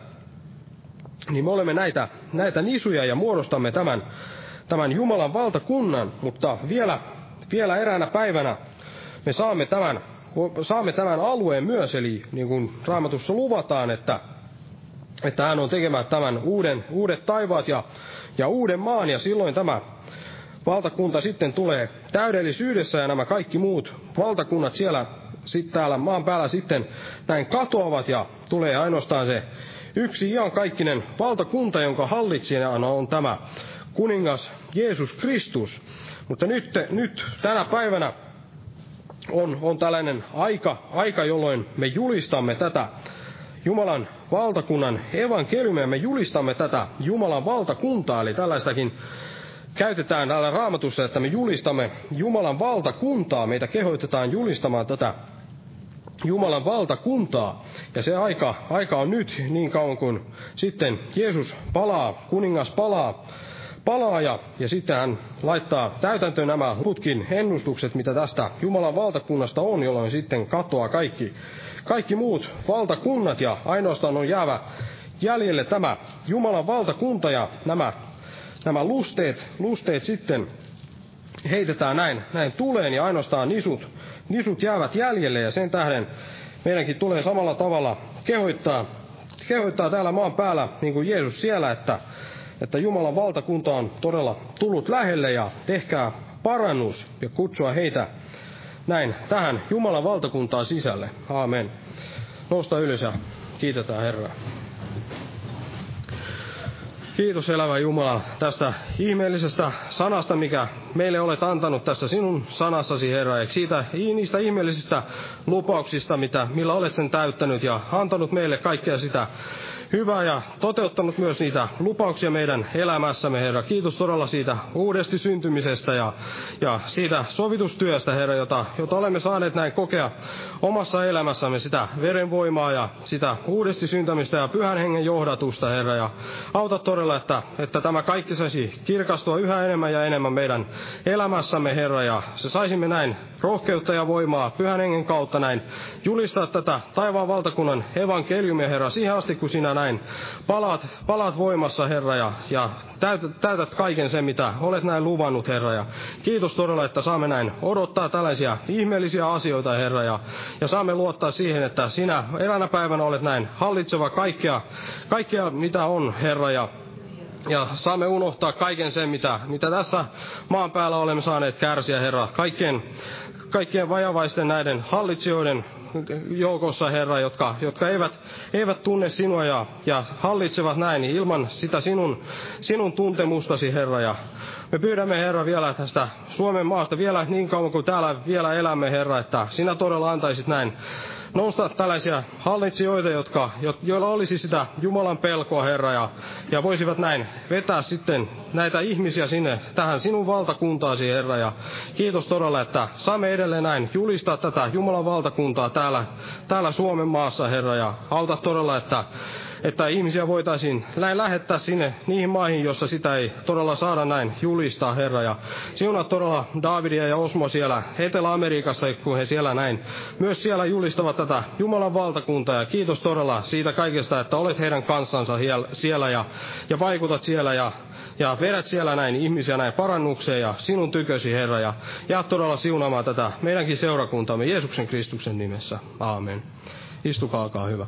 niin me olemme näitä, näitä nisuja ja muodostamme tämän, tämän Jumalan valtakunnan, mutta vielä, vielä eräänä päivänä me saamme tämän, saamme tämän alueen myös, eli niin kuin Raamatussa luvataan, että että hän on tekemään tämän uuden, uudet taivaat ja, ja uuden maan, ja silloin tämä valtakunta sitten tulee täydellisyydessä, ja nämä kaikki muut valtakunnat siellä sitten täällä maan päällä sitten näin katoavat, ja tulee ainoastaan se yksi kaikkinen valtakunta, jonka hallitsijana on tämä kuningas Jeesus Kristus. Mutta nyt, nyt tänä päivänä on, on tällainen aika, aika, jolloin me julistamme tätä Jumalan valtakunnan evankeliumia. Me julistamme tätä Jumalan valtakuntaa, eli tällaistakin, käytetään täällä raamatussa, että me julistamme Jumalan valtakuntaa. Meitä kehoitetaan julistamaan tätä Jumalan valtakuntaa. Ja se aika, aika on nyt niin kauan kuin sitten Jeesus palaa, kuningas palaa, palaa ja, ja sitten hän laittaa täytäntöön nämä luvutkin ennustukset, mitä tästä Jumalan valtakunnasta on, jolloin sitten katoaa kaikki, kaikki muut valtakunnat ja ainoastaan on jäävä jäljelle tämä Jumalan valtakunta ja nämä, nämä lusteet, lusteet sitten heitetään näin, näin tuleen ja ainoastaan nisut, nisut jäävät jäljelle ja sen tähden meidänkin tulee samalla tavalla kehoittaa, kehoittaa täällä maan päällä, niin kuin Jeesus siellä, että, että Jumalan valtakunta on todella tullut lähelle ja tehkää parannus ja kutsua heitä näin tähän Jumalan valtakuntaan sisälle. Aamen. Nosta ylös ja kiitetään Herraa. Kiitos elävä Jumala tästä ihmeellisestä sanasta, mikä meille olet antanut tässä sinun sanassasi, Herra, ja siitä, niistä ihmeellisistä lupauksista, mitä, millä olet sen täyttänyt ja antanut meille kaikkea sitä hyvää ja toteuttanut myös niitä lupauksia meidän elämässämme, Herra. Kiitos todella siitä uudesti syntymisestä ja, ja siitä sovitustyöstä, Herra, jota, jota olemme saaneet näin kokea omassa elämässämme, sitä verenvoimaa ja sitä uudesti syntämistä ja pyhän hengen johdatusta, Herra. Ja auta todella, että, että tämä kaikki saisi kirkastua yhä enemmän ja enemmän meidän elämässämme, Herra, ja se saisimme näin rohkeutta ja voimaa pyhän hengen kautta näin julistaa tätä taivaan valtakunnan evankeliumia, Herra, siihen asti, kun sinä näin palaat, palaat voimassa, Herra, ja, ja täytät, täytät kaiken sen, mitä olet näin luvannut, Herra. Ja kiitos todella, että saamme näin odottaa tällaisia ihmeellisiä asioita, Herra, ja, ja saamme luottaa siihen, että sinä eräänä päivänä olet näin hallitseva kaikkea, kaikkea mitä on, Herra, ja ja saamme unohtaa kaiken sen, mitä, mitä tässä maan päällä olemme saaneet kärsiä, Herra. Kaikkien, kaikkien vajavaisten näiden hallitsijoiden joukossa, Herra, jotka, jotka eivät, eivät tunne sinua ja, ja hallitsevat näin ilman sitä sinun, sinun tuntemustasi, Herra. Ja me pyydämme, Herra, vielä tästä Suomen maasta vielä niin kauan kuin täällä vielä elämme, Herra, että sinä todella antaisit näin nousta tällaisia hallitsijoita, jotka, joilla olisi sitä Jumalan pelkoa, Herra, ja, ja voisivat näin vetää sitten näitä ihmisiä sinne, tähän sinun valtakuntaasi, Herra, ja kiitos todella, että saamme edelleen näin julistaa tätä Jumalan valtakuntaa täällä, täällä Suomen maassa, Herra, ja auta todella, että että ihmisiä voitaisiin näin lähettää sinne niihin maihin, jossa sitä ei todella saada näin julistaa, Herra. Ja siunaa todella Davidia ja Osmo siellä Etelä-Amerikassa, kun he siellä näin myös siellä julistavat tätä Jumalan valtakuntaa. Ja kiitos todella siitä kaikesta, että olet heidän kanssansa siellä ja, ja vaikutat siellä ja, ja vedät siellä näin ihmisiä näin parannukseen ja sinun tykösi, Herra. Ja jää todella siunaamaan tätä meidänkin seurakuntaamme Jeesuksen Kristuksen nimessä. Aamen. Istukaa, olkaa hyvä.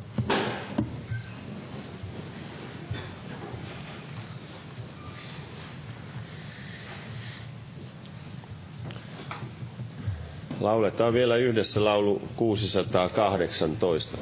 Lauletaan vielä yhdessä laulu 618.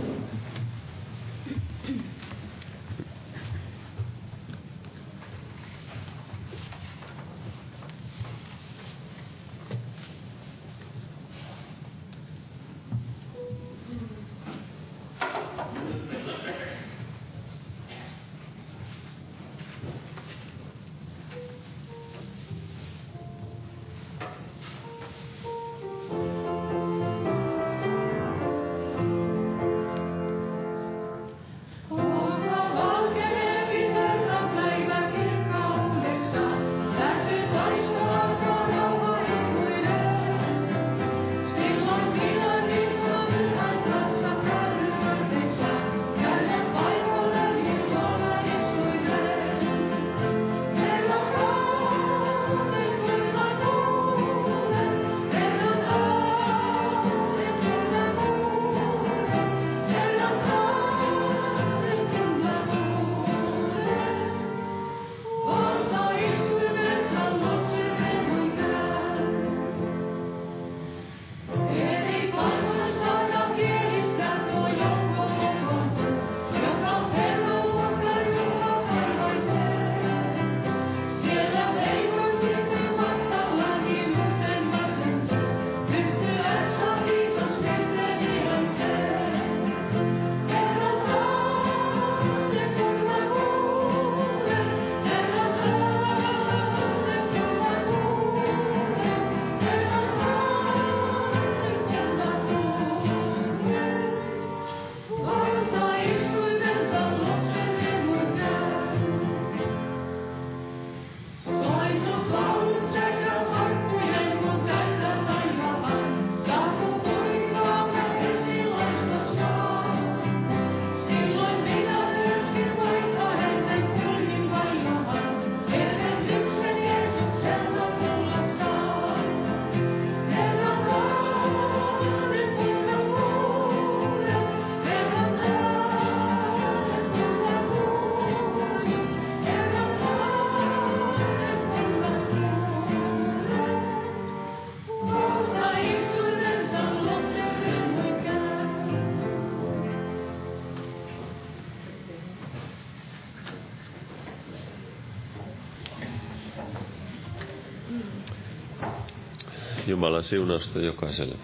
Jumalan siunausta jokaiselle.